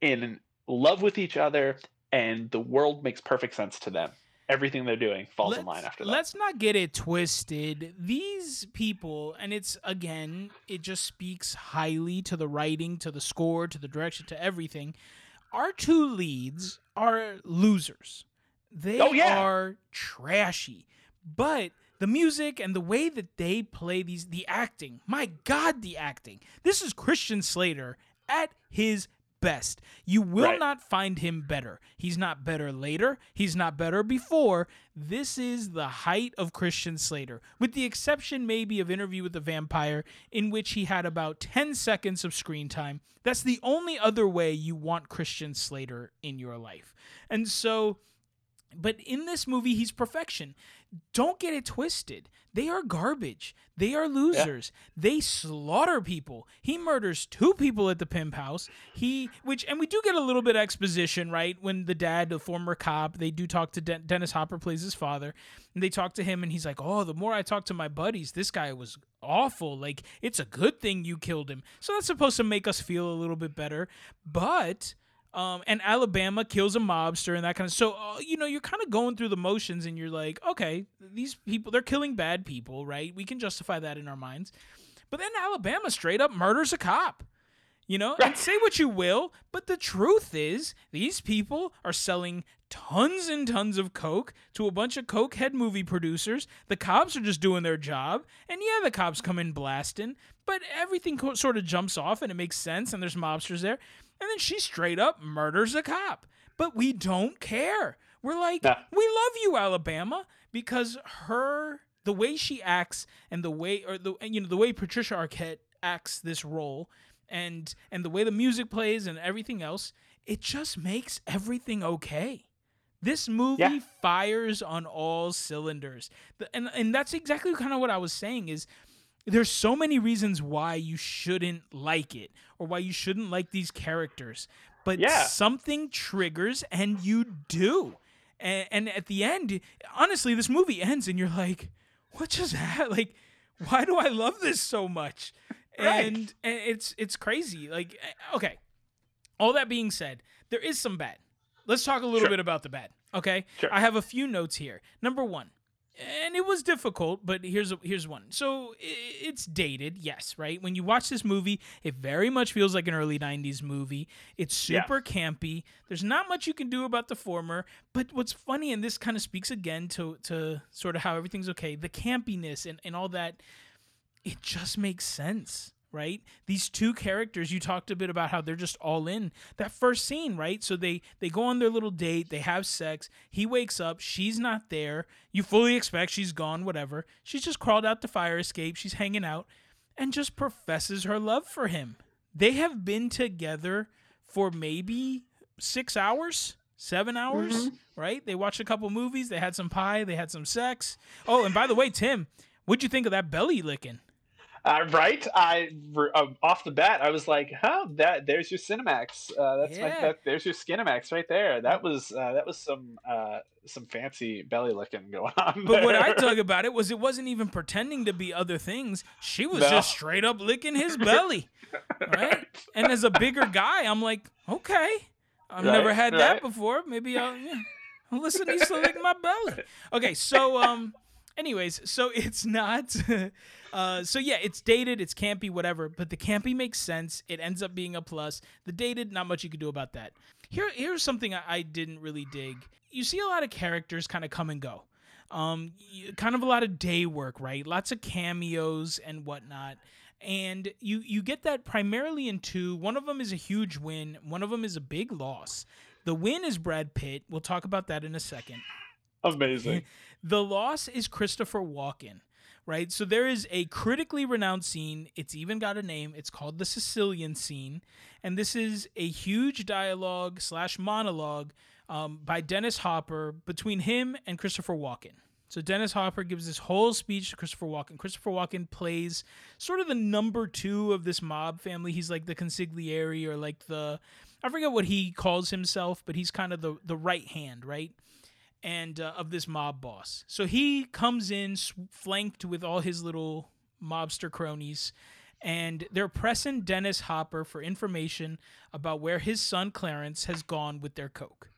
in love with each other, and the world makes perfect sense to them. Everything they're doing falls in line after that. Let's not get it twisted. These people, and it's again, it just speaks highly to the writing, to the score, to the direction, to everything. Our two leads are losers. They Oh, yeah. are trashy. But the music and the way that they play these the acting, my god, the acting. This is Christian Slater at his best. You will Right. not find him better. He's not better later. He's not better before. This is the height of Christian Slater, with the exception maybe of Interview with the Vampire, in which he had about 10 seconds of screen time. That's the only other way you want Christian Slater in your life. And so, but in this movie, he's perfection. Don't get it twisted. They are garbage. They are losers. They slaughter people. He murders two people at the pimp house. He, which, and we do get a little bit of exposition, right? When the dad, the former cop, they do talk to Den- Dennis Hopper, plays his father, and they talk to him, and he's like, "Oh, the more I talk to my buddies, this guy was awful. Like, it's a good thing you killed him." So that's supposed to make us feel a little bit better, but um, and Alabama kills a mobster and that kind of. So uh, you know, you're kind of going through the motions, and you're like, okay, these people they're killing bad people, right? We can justify that in our minds. But then Alabama straight up murders a cop. You know, and say what you will, but the truth is, these people are selling tons and tons of coke to a bunch of cokehead movie producers. The cops are just doing their job, and yeah, the cops come in blasting, but everything co- sort of jumps off and it makes sense, and there's mobsters there. And then she straight up murders a cop, but we don't care. We're like, Yeah. we love you, Alabama, because her the way she acts and the way or the you know the way Patricia Arquette acts this role and and the way the music plays and everything else, it just makes everything okay. This movie Yeah. fires on all cylinders. The, and and that's exactly kind of what I was saying is there's so many reasons why you shouldn't like it or why you shouldn't like these characters. But Yeah. something triggers and you do. And, and at the end, honestly, this movie ends and you're like, what just *laughs* happened? Like, why do I love this so much? *laughs* Right. And, and it's it's crazy. Like, eh, okay. All that being said, there is some bad. Let's talk a little Sure. bit about the bad. Okay. Sure. I have a few notes here. Number one, and it was difficult, but here's a, here's one. So it's dated, yes, right? When you watch this movie, it very much feels like an early '90s movie. It's super campy. There's not much you can do about the former, but what's funny, and this kind of speaks again to to sort of how everything's okay, the campiness and and all that. It just makes sense. Right, these two characters. You talked a bit about how they're just all in that first scene, right? So they they go on their little date, they have sex. He wakes up, she's not there. You fully expect she's gone, whatever. She's just crawled out the fire escape. She's hanging out, and just professes her love for him. They have been together for maybe six hours, seven hours, Mhm. right? They watched a couple movies, they had some pie, they had some sex. Oh, and by the way, Tim, what'd you think of that belly licking? Uh, right? I uh, off the bat, I was like, "Huh, that there's your Cinemax. Uh, that's my that, there's your Skinemax right there. That was uh, that was some uh, some fancy belly licking going *laughs* on." But what I there. dug about it was it wasn't even pretending to be other things. She was No. just straight up licking his belly. right? And as a bigger guy, I'm like, okay, I've never Right, had that before. Maybe I'll, yeah. Alyssa needs to lick my belly. Okay, so um, anyways, so *laughs* it's not. Uh, so yeah, it's dated, it's campy, whatever. But the campy makes sense. It ends up being a plus. The dated, not much you can do about that. Here, here's something I, I didn't really dig. You see a lot of characters kind of come and go. Um, y- kind of a lot of day work, right? Lots of cameos and whatnot. And you you get that primarily in two. One of them is a huge win. One of them is a big loss. The win is Brad Pitt. We'll talk about that in a second. amazing. *laughs* The loss is Christopher Walken, right? So there is a critically renowned scene. It's even got a name. It's called the Sicilian scene, and this is a huge dialogue slash monologue um, by Dennis Hopper between him and Christopher Walken. So Dennis Hopper gives this whole speech to Christopher Walken. Christopher Walken plays sort of the number two of this mob family. He's like the consigliere or like the I forget what he calls himself, but he's kind of the the right hand, right? And uh, of this mob boss. So he comes in flanked with all his little mobster cronies, and they're pressing Dennis Hopper for information about where his son Clarence has gone with their coke.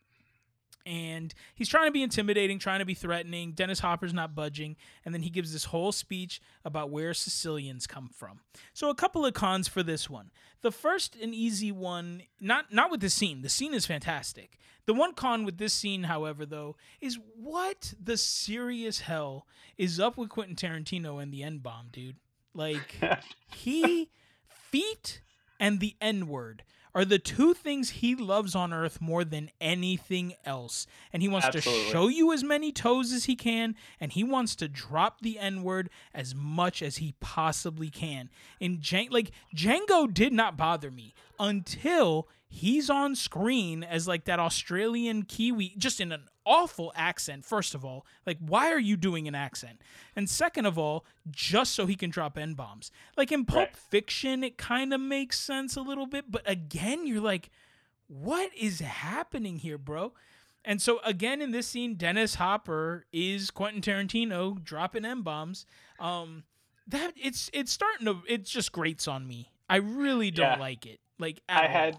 And he's trying to be intimidating, trying to be threatening. Dennis Hopper's not budging, and then he gives this whole speech about where Sicilians come from. So a couple of cons for this one. The first and easy one, not not with the scene. The scene is fantastic. The one con with this scene, however, though, is what the serious hell is up with Quentin Tarantino and the N bomb, dude. Like *laughs* he feet and the N word are the two things he loves on earth more than anything else. And he wants Absolutely. to show you as many toes as he can, and he wants to drop the N word as much as he possibly can. And Jan- like Django did not bother me until he's on screen as like that Australian Kiwi, just in an awful accent, first of all. Like, why are you doing an accent? And second of all, just so he can drop N bombs. Like in Pulp Right. Fiction, it kind of makes sense a little bit, but again, you're like, what is happening here, bro? And so again in this scene, Dennis Hopper is Quentin Tarantino dropping M bombs. Um, that it's it's starting to it just grates on me. I really don't Yeah. like it. Like I had.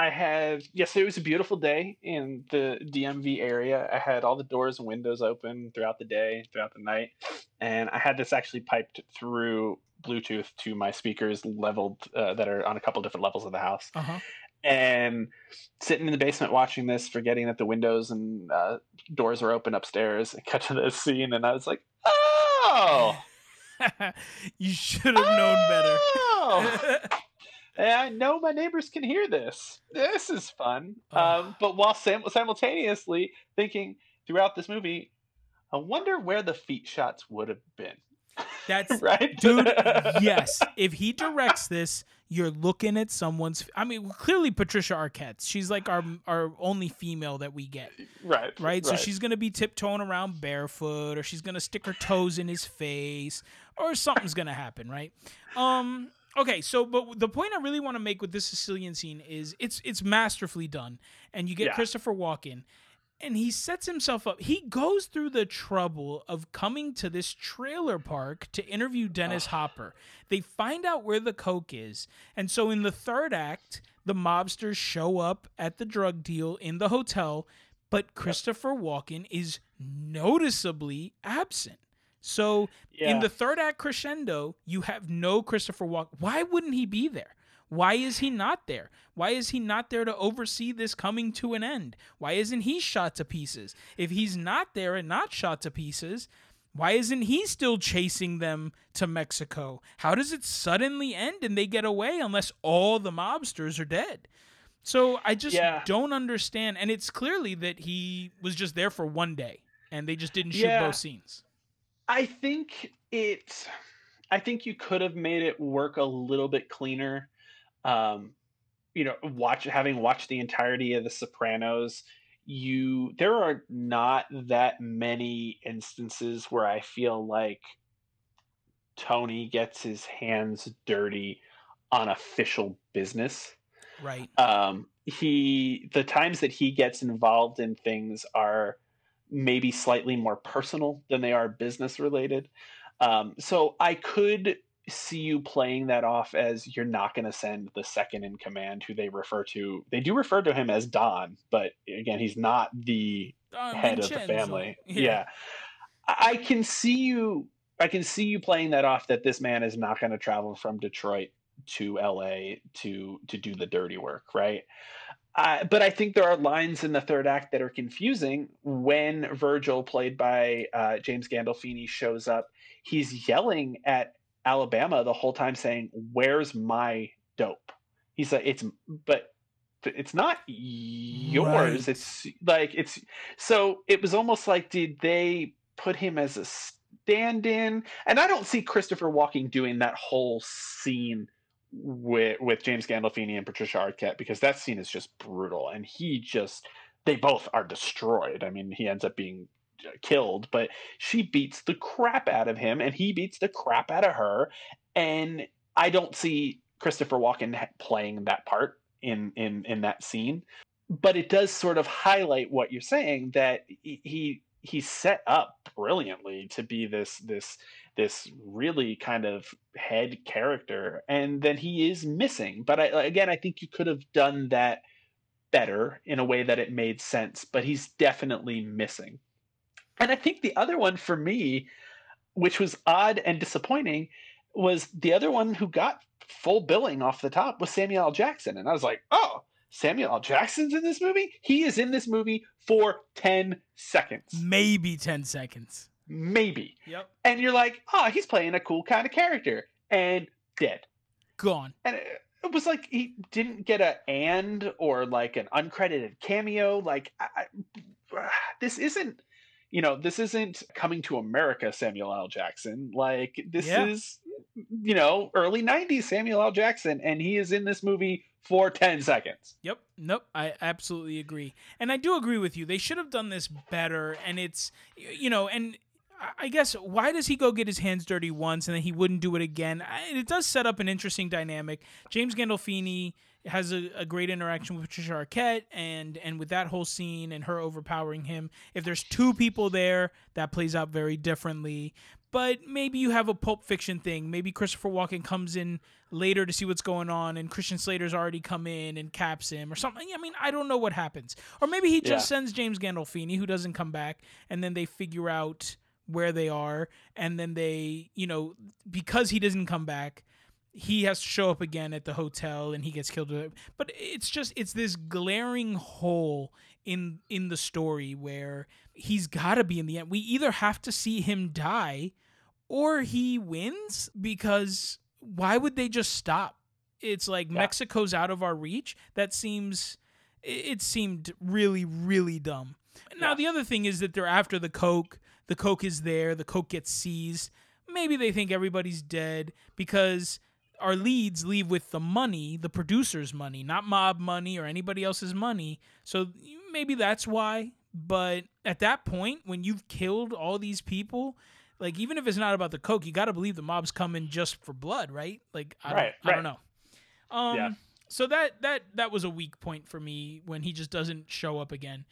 I had yes, it was a beautiful day in the DMV area. I had all the doors and windows open throughout the day, throughout the night, and I had this actually piped through Bluetooth to my speakers leveled uh, that are on a couple different levels of the house. Uh huh. And sitting in the basement watching this, forgetting that the windows and uh, doors were open upstairs, and cut to this scene, and I was like, "Oh, *laughs* you should have known better. *laughs* oh!" And I know my neighbors can hear this. This is fun. Um, but while sim- simultaneously thinking throughout this movie, I wonder where the feet shots would have been. That's *laughs* right, dude *laughs* yes if he directs this you're looking at someone's i mean clearly patricia arquette she's like our our only female that we get right, right, so she's gonna be tiptoeing around barefoot or she's gonna stick her toes in his face or something's gonna happen right um okay so but the point i really want to make with this sicilian scene is it's it's masterfully done and you get Yeah. christopher walken and he sets himself up. He goes through the trouble of coming to this trailer park to interview Dennis Hopper. They find out where the coke is. And so in the third act, the mobsters show up at the drug deal in the hotel, but Christopher Walken is noticeably absent. So in the third act crescendo, you have no Christopher Walken. Why wouldn't he be there? Why is he not there? Why is he not there to oversee this coming to an end? Why isn't he shot to pieces? If he's not there and not shot to pieces, why isn't he still chasing them to Mexico? How does it suddenly end and they get away unless all the mobsters are dead? So I just Yeah. don't understand. And it's clearly that he was just there for one day and they just didn't shoot Yeah. both scenes. I think it. I think you could have made it work a little bit cleaner. Um, you know, watch having watched the entirety of The Sopranos, you there are not that many instances where I feel like Tony gets his hands dirty on official business. Right. Um, he the times that he gets involved in things are maybe slightly more personal than they are business related. Um, so I could see you playing that off as you're not going to send the second in command, who they refer to. They do refer to him as Don, but again, he's not the Uh, head of the family. *laughs* Yeah. Yeah. I I can see you I can see you playing that off that this man is not going to travel from Detroit to LA to to do the dirty work, right? Uh, but I think there are lines in the third act that are confusing when Virgil, played by uh, James Gandolfini, shows up. He's yelling at Alabama the whole time, saying, "Where's my dope?" He's like, "It's but it's not yours. Right. It's like it's so it was almost like did they put him as a stand-in? And I don't see Christopher Walken doing that whole scene with with James Gandolfini and Patricia Arquette because that scene is just brutal and he just they both are destroyed. I mean, he ends up being uh, killed, but she beats the crap out of him and he beats the crap out of her and I don't see Christopher Walken playing that part in in in that scene but it does sort of highlight what you're saying that he- he he's set up brilliantly to be this this this really kind of head character and then he is missing. But I, again i think you could have done that better in a way that it made sense but he's definitely missing. And i think the other one for me which was odd and disappointing was the other one who got full billing off the top was samuel l. Jackson. And i was like oh Samuel L. Jackson's in this movie. He is in this movie for 10 seconds, Maybe 10 seconds. maybe. Yep. And you're like, oh, he's playing a cool kind of character. And dead. Gone. And it, was like he didn't get a and or like an uncredited cameo. Like, I, I, *sighs* this isn't, you know, this isn't coming to America, Samuel L. Jackson. Like, this Yeah. is, you know, early 90s Samuel L. Jackson. And he is in this movie for 10 seconds. Yep. Nope. I absolutely agree. And I do agree with you. They should have done this better. And it's, you know, and I- guess why does he go get his hands dirty once and then he wouldn't do it again? It does set up an interesting dynamic. James Gandolfini has a, a great interaction with Patricia Arquette and and with that whole scene and her overpowering him. If there's two people there, that plays out very differently. But maybe you have a Pulp Fiction thing. Maybe Christopher Walken comes in later to see what's going on, and Christian Slater's already come in and caps him or something. I mean, I don't know what happens. Or maybe he just Yeah. sends James Gandolfini, who doesn't come back, and then they figure out where they are, and then they, you know, because he doesn't come back, he has to show up again at the hotel and he gets killed but it's just it's this glaring hole in in the story where he's got to be in the end we either have to see him die or he wins because why would they just stop it's like Yeah. mexico's out of our reach that seems it seemed really really dumb now Yeah. the other thing is that they're after the coke the coke is there the coke gets seized maybe they think everybody's dead because our leads leave with the money, the producer's money, not mob money or anybody else's money. So maybe that's why. But at that point, when you've killed all these people, like even if it's not about the coke, you got to believe the mob's coming just for blood, right? Like I don't, Right, I don't know. Um, Yeah. So that that that was a weak point for me when he just doesn't show up again.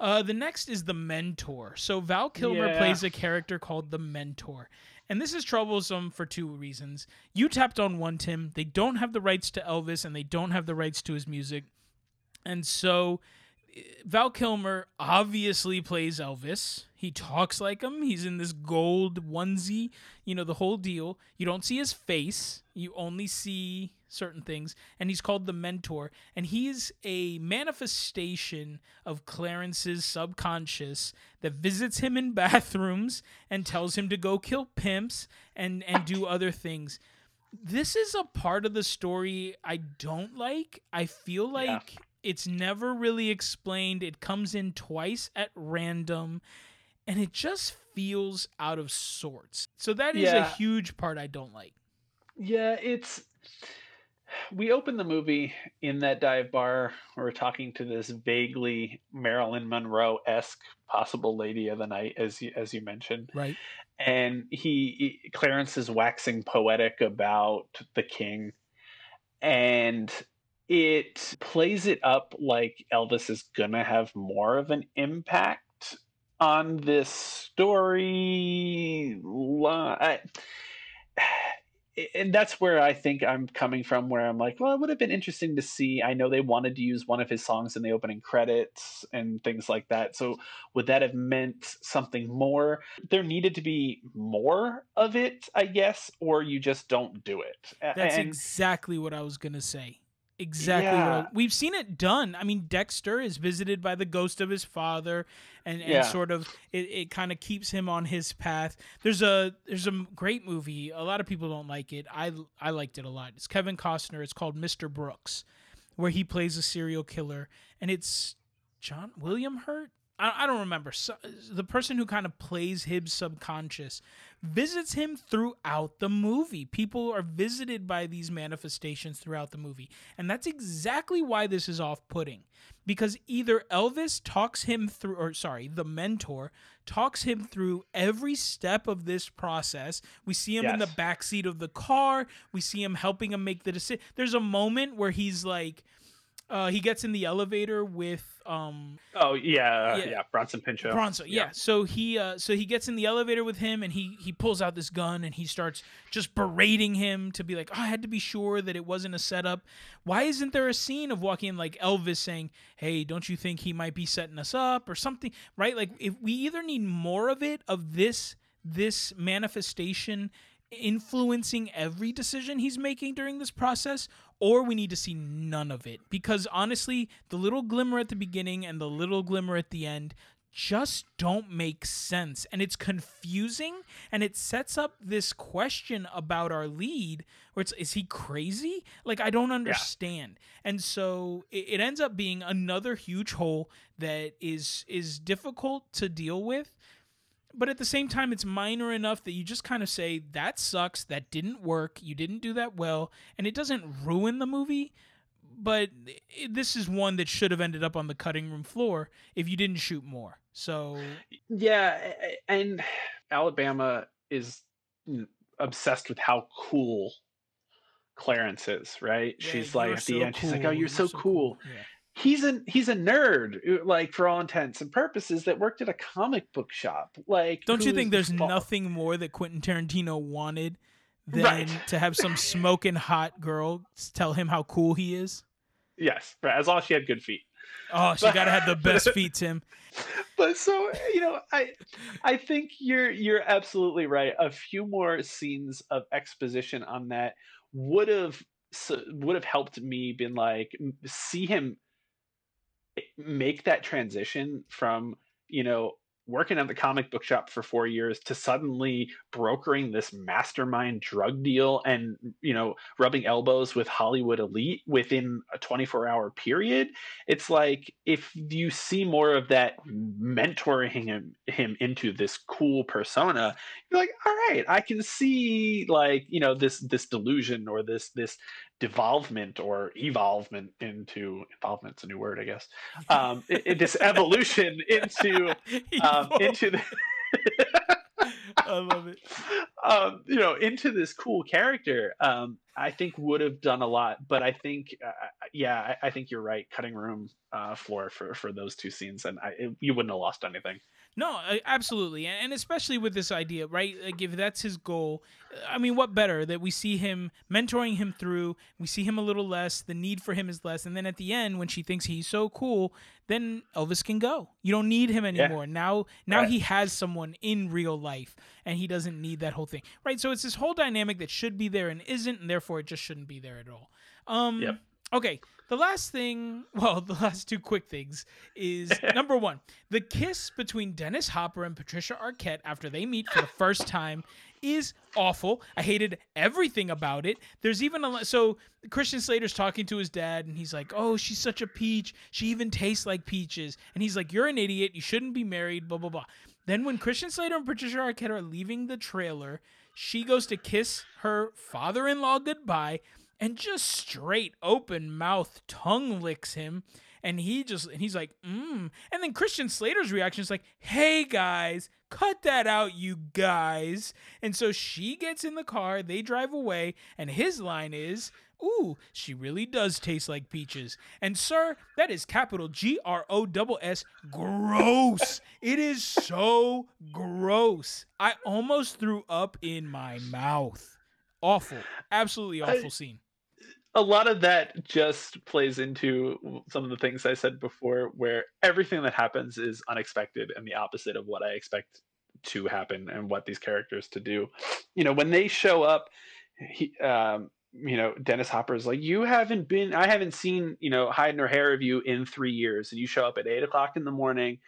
Uh, the next is the mentor. So Val Kilmer Yeah. plays a character called the mentor. And this is troublesome for two reasons. You tapped on one, Tim. They don't have the rights to Elvis and they don't have the rights to his music. And so Val Kilmer obviously plays Elvis. He talks like him. He's in this gold onesie, you know, the whole deal. You don't see his face, you only see certain things. And he's called the mentor. And he's a manifestation of Clarence's subconscious that visits him in *laughs* bathrooms and tells him to go kill pimps and, and do other things. This is a part of the story I don't like. I feel like Yeah. It's never really explained. It comes in twice at random and it just feels out of sorts. So that is a huge part I don't like. Yeah, it's we open the movie in that dive bar. We're talking to this vaguely Marilyn Monroe esque possible lady of the night, as you, as you mentioned, Right. and he, he Clarence is waxing poetic about the king, and it plays it up like Elvis is gonna have more of an impact on this story. I- and that's where I think I'm coming from, where I'm like, well, it would have been interesting to see. I know they wanted to use one of his songs in the opening credits and things like that. So, would that have meant something more? There needed to be more of it, I guess, or you just don't do it. That's and exactly what I was gonna say. Exactly. What Yeah. I, we've seen it done. I mean, Dexter is visited by the ghost of his father, and, and Yeah. sort of it, it kind of keeps him on his path. There's a there's a great movie. A lot of people don't like it. I I liked it a lot. It's Kevin Costner. It's called Mr. Brooks, where he plays a serial killer, and it's John William Hurt. I, I don't remember. So, the person who kind of plays Hibbs' subconscious visits him throughout the movie. People are visited by these manifestations throughout the movie. And that's exactly why this is off putting. Because either Elvis talks him through, or sorry, the mentor talks him through every step of this process. We see him in the backseat of the car. We see him helping him make the decision. There's a moment where he's like, uh, he gets in the elevator with um, oh yeah, Yeah. yeah, Bronson Pinchot. Bronson, yeah. Yeah. So he uh so he gets in the elevator with him and he he pulls out this gun and he starts just berating him to be like, oh, I had to be sure that it wasn't a setup. Why isn't there a scene of walking like Elvis saying, Hey, don't you think he might be setting us up or something? Right? Like if we either need more of it of this this manifestation influencing every decision he's making during this process or we need to see none of it. Because honestly the little glimmer at the beginning and the little glimmer at the end just don't make sense. And it's confusing and it sets up this question about our lead where it's is he crazy? Like i don't understand. And so it, it ends up being another huge hole that is is difficult to deal with but at the same time it's minor enough that you just kind of say that sucks that didn't work you didn't do that well and it doesn't ruin the movie but i this is one that should have ended up on the cutting room floor if you didn't shoot more so Yeah, and Alabama is obsessed with how cool Clarence is, right? yeah, she's like at the so end, she's like, "Oh, cool, you're so cool." Yeah. He's a he's a nerd, uh, like for all intents and purposes, that worked at a comic book shop. Like, don't you think there's nothing more that quentin tarantino wanted than Right. to have some *laughs* smoking hot girl tell him how cool he is Yes. As long as she had good feet. oh she But- gotta have the *laughs* best feet tim but so you know i i think you're you're absolutely right a few more scenes of exposition on that would have would have helped me been like see him make that transition from you know working at the comic book shop for four years to suddenly brokering this mastermind drug deal and you know rubbing elbows with hollywood elite within a 24 hour period it's like if you see more of that mentoring him him into this cool persona you're like all right i can see like you know this this delusion or this this devolvement or evolvement into involvement's a new word i guess *laughs* um i- i- this evolution into *laughs* um into the i love it *laughs* um, you know, into this cool character, um, I think would have done a lot. But I think, uh, yeah, I, I think you're right. Cutting room uh, floor for for those two scenes, and I, it, you wouldn't have lost anything. No, absolutely, and and especially with this idea, right? Like if that's his goal, I mean, what better that we see him mentoring him through? We see him a little less. The need for him is less, and then at the end, when she thinks he's so cool, then Elvis can go. You don't need him anymore. Now, now Right. he has someone in real life, and he doesn't need that whole thing, right? So it's this whole dynamic that should be there and isn't, and therefore it just shouldn't be there at all. Um, Yep. Okay, the last thing, *laughs* well, the last two quick things is *laughs* number one, the kiss between Dennis Hopper and Patricia Arquette after they meet for the *laughs* first time is awful. I hated everything about it. There's even a so Christian Slater's talking to his dad and he's like, "Oh, she's such a peach. She even tastes like peaches." And he's like, "You're an idiot. You shouldn't be married." Blah blah blah. Then when Christian Slater and Patricia Arquette are leaving the trailer, she goes to kiss her father-in-law goodbye and just straight open mouth tongue licks him and he just and he's like mm. And then christian slater's reaction is like hey guys cut that out you guys. And so she gets in the car they drive away and his line is ooh she really does taste like peaches. And sir that is capital g r o double s gross. It is so gross. I almost threw up in my mouth. Awful. Absolutely awful I- scene a lot of that just plays into some of the things I said before, where everything that happens is unexpected and the opposite of what I expect to happen and what these characters to do. You know, when they show up, he, um, you know, Dennis Hopper is like, "You haven't been, I haven't seen, you know, hide nor hair of you in three years," and you show up at eight o'clock in the morning,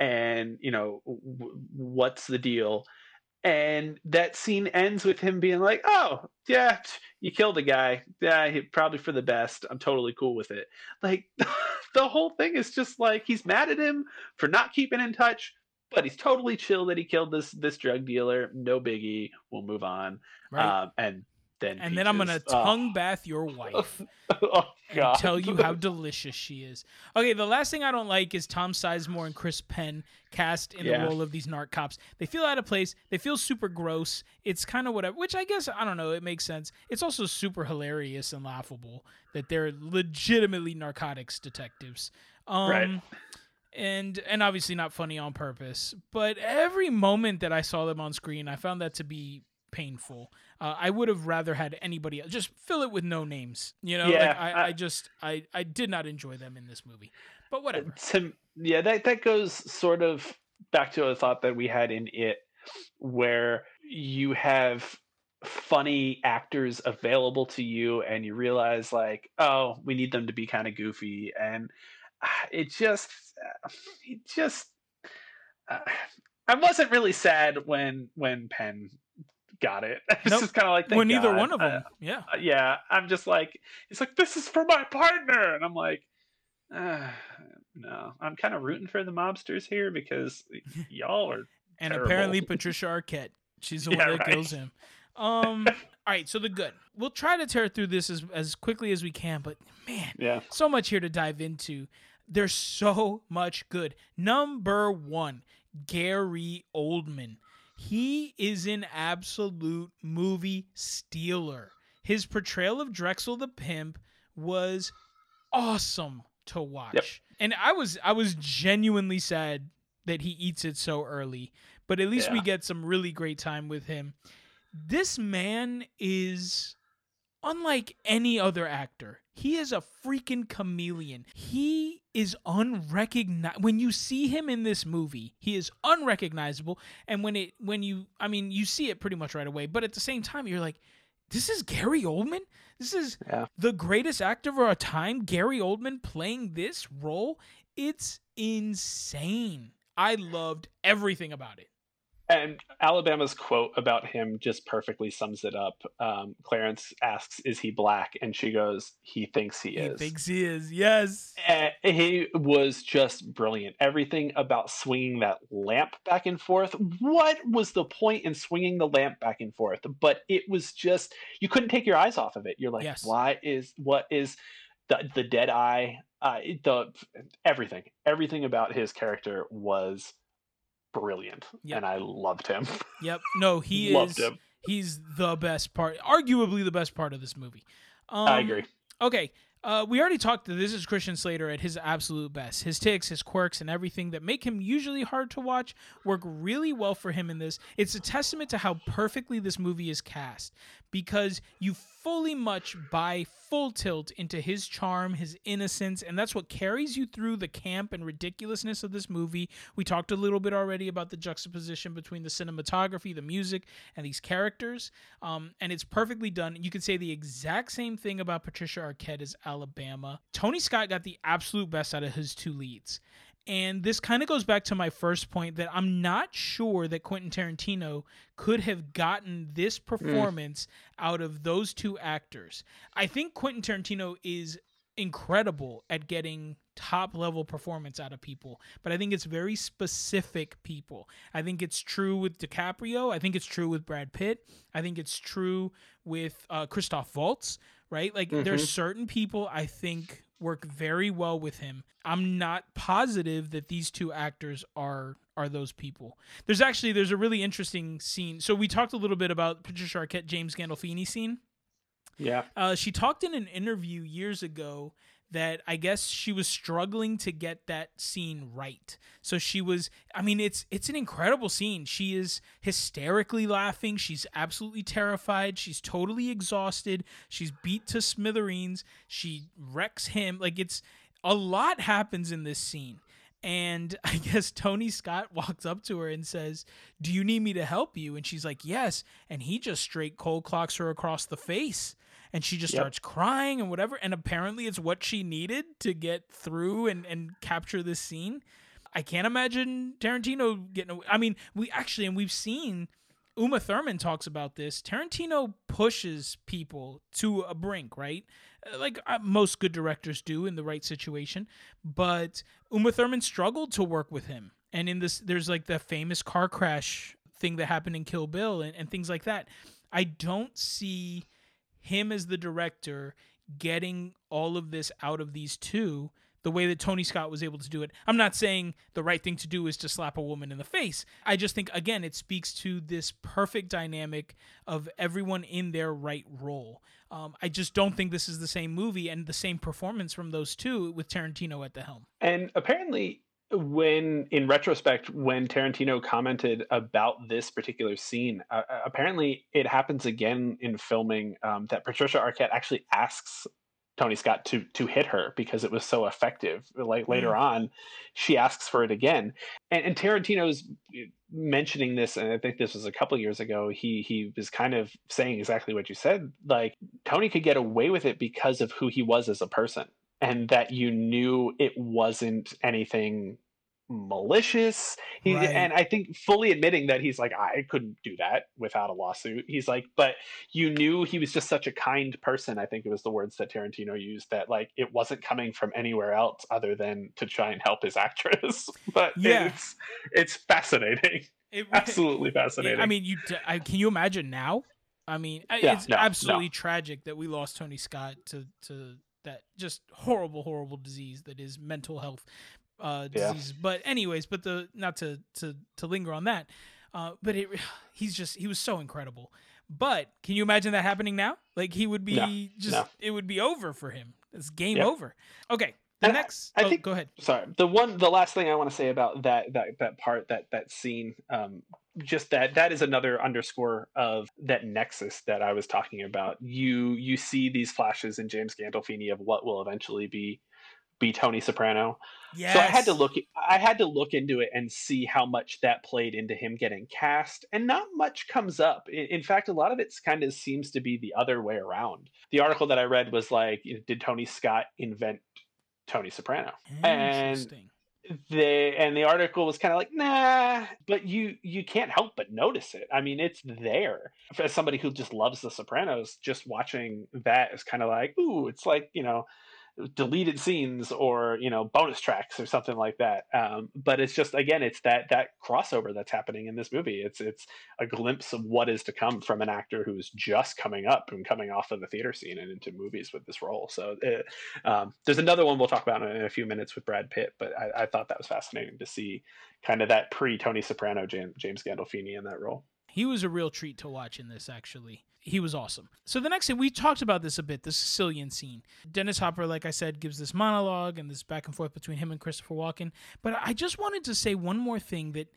and you know, w- what's the deal? And that scene ends with him being like, "Oh, yeah, you killed a guy. Yeah, he, probably for the best. I'm totally cool with it." Like *laughs* the whole thing is just like he's mad at him for not keeping in touch, but he's totally chill that he killed this this drug dealer. No biggie. We'll move on. right Um, and and then i'm gonna oh. tongue bath your *laughs* wife oh, and tell you how *laughs* delicious she is. Okay, the last thing I don't like is Tom Sizemore and Chris Penn cast in Yeah. the role of these narc cops. They feel out of place. They feel super gross. It's kind of whatever, which I guess I don't know. It makes sense. It's also super hilarious and laughable that they're legitimately narcotics detectives. Um, Right. And and obviously not funny on purpose, but every moment that I saw them on screen, I found that to be painful. Uh, I would have rather had anybody else just fill it with no names. You know, Yeah, like I, I- I just I I did not enjoy them in this movie. But whatever. to yeah that that goes sort of back to a thought that we had in it where you have funny actors available to you and you realize like oh we need them to be kind of goofy and ah, it just uh, it just uh, i wasn't really sad when when penn got it *laughs* it's Nope. just kind of like when neither one of them, yeah. uh, yeah, I'm just like, he's like, this is for my partner, and I'm like, uh, no, I'm kind of rooting for the mobsters here because *laughs* y'all are. And terrible. apparently *laughs* Patricia Arquette, she's the Yeah, one that right. kills him. Um, all right, so the good. We'll try to tear through this as as quickly as we can, but man, Yeah, so much here to dive into. There's so much good. Number one, Gary Oldman. He is an absolute movie stealer. His portrayal of Drexl the pimp was awesome to watch. And I was I was genuinely sad that he eats it so early, but at least we get some really great time with him. This man is unlike any other actor. He is a freaking chameleon. He is unrecognizable. When you see him in this movie, he is unrecognizable. And when it, when you, I mean, you see it pretty much right away. But at the same time, you're like, this is Gary Oldman. This is Yeah. the greatest actor of our time. Gary Oldman playing this role. It's insane. I loved everything about it. And Alabama's quote about him just perfectly sums it up. Um, Clarence asks, "Is he black?" and she goes, "He thinks he, is. He is." thinks he is. Yes. And he was just brilliant. Everything about swinging that lamp back and forth. What was the point in swinging the lamp back and forth? But it was just you couldn't take your eyes off of it. You're like, Yes. why is what is the the dead eye? Uh, the everything, everything about his character was brilliant, Yep. and I loved him. Yep. No, *laughs* he loved is. him. He's the best part, arguably the best part of this movie. Um, I agree. Okay. Uh, we already talked that this is Christian Slater at his absolute best. His ticks, his quirks, and everything that make him usually hard to watch work really well for him in this. It's a testament to how perfectly this movie is cast because you fully much buy full tilt into his charm, his innocence, and that's what carries you through the camp and ridiculousness of this movie. We talked a little bit already about the juxtaposition between the cinematography, the music, and these characters, um, and it's perfectly done. You could say the exact same thing about Patricia Arquette as Alabama. Tony Scott got the absolute best out of his two leads. And this kind of goes back to my first point that I'm not sure that Quentin Tarantino could have gotten this performance out of those two actors. I think Quentin Tarantino is incredible at getting top level performance out of people, but I think it's very specific people. I think it's true with DiCaprio. I think it's true with Brad Pitt. I think it's true with uh, Christoph Waltz. Right? Like Mhm. there's certain people I think work very well with him. I'm not positive that these two actors are are those people. There's actually there's a really interesting scene. So we talked a little bit about Patricia Arquette James Gandolfini scene. Yeah. Uh, she talked in an interview years ago that I guess she was struggling to get that scene right. So she was I mean it's it's an incredible scene. She is hysterically laughing, she's absolutely terrified, she's totally exhausted, she's beat to smithereens, she wrecks him. Like it's a lot happens in this scene. And *laughs* I guess Tony Scott walks up to her and says, Do you need me to help you? And she's like, Yes. And he just straight cold clocks her across the face. And she just Yep. starts crying and whatever. And apparently it's what she needed to get through and, and capture this scene. I can't imagine Tarantino getting away. I mean, we actually, and we've seen Uma Thurman talks about this. Tarantino pushes people to a brink, right? Uh, Like uh, most good directors do in the right situation. But Uma Thurman struggled to work with him. And in this, there's like the famous car crash thing that happened in Kill Bill and, and things like that. I don't see him as the director getting all of this out of these two the way that Tony Scott was able to do it. I'm not saying the right thing to do is to slap a woman in the face. I just think again it speaks to this perfect dynamic of everyone in their right role. Um, I just don't think this is the same movie and the same performance from those two with Tarantino at the helm. And apparently, when in retrospect, when Tarantino commented about this particular scene, uh, uh, apparently it happens again in filming um, that Patricia Arquette actually asks Tony Scott to to hit her because it was so effective. Like later on, she asks for it again, and, and Tarantino's mentioning this, and I think this was a couple years ago. He he was kind of saying exactly what you said. Like Tony could get away with it because of who he was as a person and that you knew it wasn't anything malicious he, Right. and i think fully admitting that he's like i couldn't do that without a lawsuit he's like but you knew he was just such a kind person i think it was the words that tarantino used that like it wasn't coming from anywhere else other than to try and help his actress *laughs* but Yeah. it's it's fascinating It, *laughs* absolutely fascinating I mean, you I, can you imagine now? I mean, Yeah, it's no, no. absolutely tragic that we lost Tony Scott to to that just horrible, horrible disease that is mental health uh, Yeah. disease. But anyways, but the not to to to linger on that, uh, but it *sighs* he's just he was so incredible. But can you imagine that happening now? Like he would be No, just no. it would be over for him. It's game Yep. over. Okay, the And I- next. I oh, think- go ahead. sorry the one the last thing i want to say about that that that part that that scene um just that that is another underscore of that nexus that i was talking about you you see these flashes in james gandolfini of what will eventually be be tony soprano Yes. so i had to look i had to look into it and see how much that played into him getting cast and not much comes up in, in fact a lot of it kind of seems to be the other way around the article that i read was like did tony scott invent tony soprano. And- they and the article was kind of like nah but you you can't help but notice it. I mean it's there. As somebody who just loves the sopranos just watching that is kind of like ooh it's like you know deleted scenes or you know bonus tracks or something like that. Um, but it's just again it's that that crossover that's happening in this movie. It's it's a glimpse of what is to come from an actor who's just coming up and coming off of the theater scene and into movies with this role. So it, um, there's another one we'll talk about in a few minutes with Brad Pitt, but I, I thought that was fascinating to see kind of that pre Tony Soprano James, James Gandolfini in that role. He was a real treat to watch in this, actually. He was awesome. So the next thing, we talked about this a bit, the Sicilian scene. Dennis Hopper, like I said, gives this monologue and this back and forth between him and Christopher Walken. But I just wanted to say one more thing that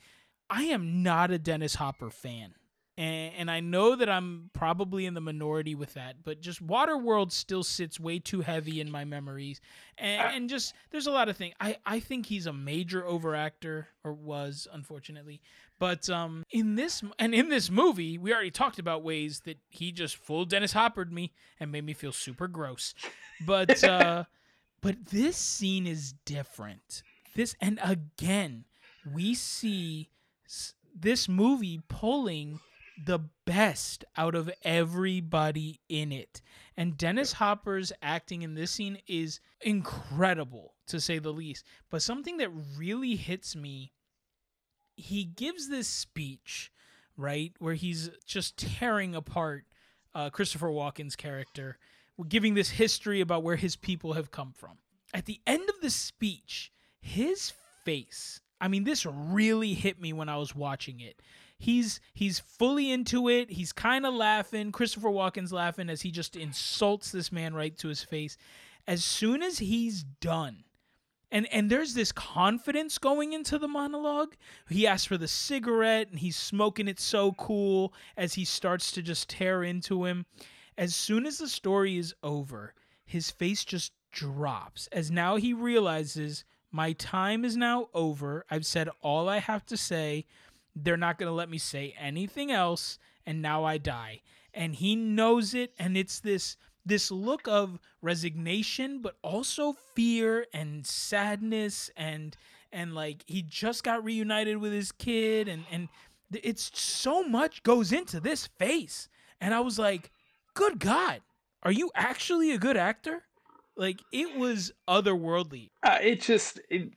I am not a Dennis Hopper fan. And, and I know that I'm probably in the minority with that, but just Waterworld still sits way too heavy in my memories. And, and just, there's a lot of things. I, I think he's a major overactor, or was, unfortunately. But um, in this and in this movie, we already talked about ways that he just full Dennis Hoppered me and made me feel super gross. But *laughs* uh, but this scene is different. This and again, we see s- this movie pulling the best out of everybody in it. And Dennis Hopper's acting in this scene is incredible, to say the least. But something that really hits me, he gives this speech, right, where he's just tearing apart uh, Christopher Walken's character, giving this history about where his people have come from. At the end of the speech, his face, I mean, this really hit me when I was watching it he's he's fully into it. He's kind of laughing. Christopher Walken's laughing as he just insults this man right to his face. As soon as he's done, and and there's this confidence going into the monologue. He asks for the cigarette and he's smoking it so cool as he starts to just tear into him. As soon as the story is over, his face just drops as now he realizes my time is now over. I've said all I have to say they're not going to let me say anything else and now I die. And he knows it and it's this this look of resignation but also fear and sadness and and like he just got reunited with his kid and and it's so much goes into this face. And I was like, "Good god. Are you actually a good actor?" Like it was otherworldly. Uh, it just it,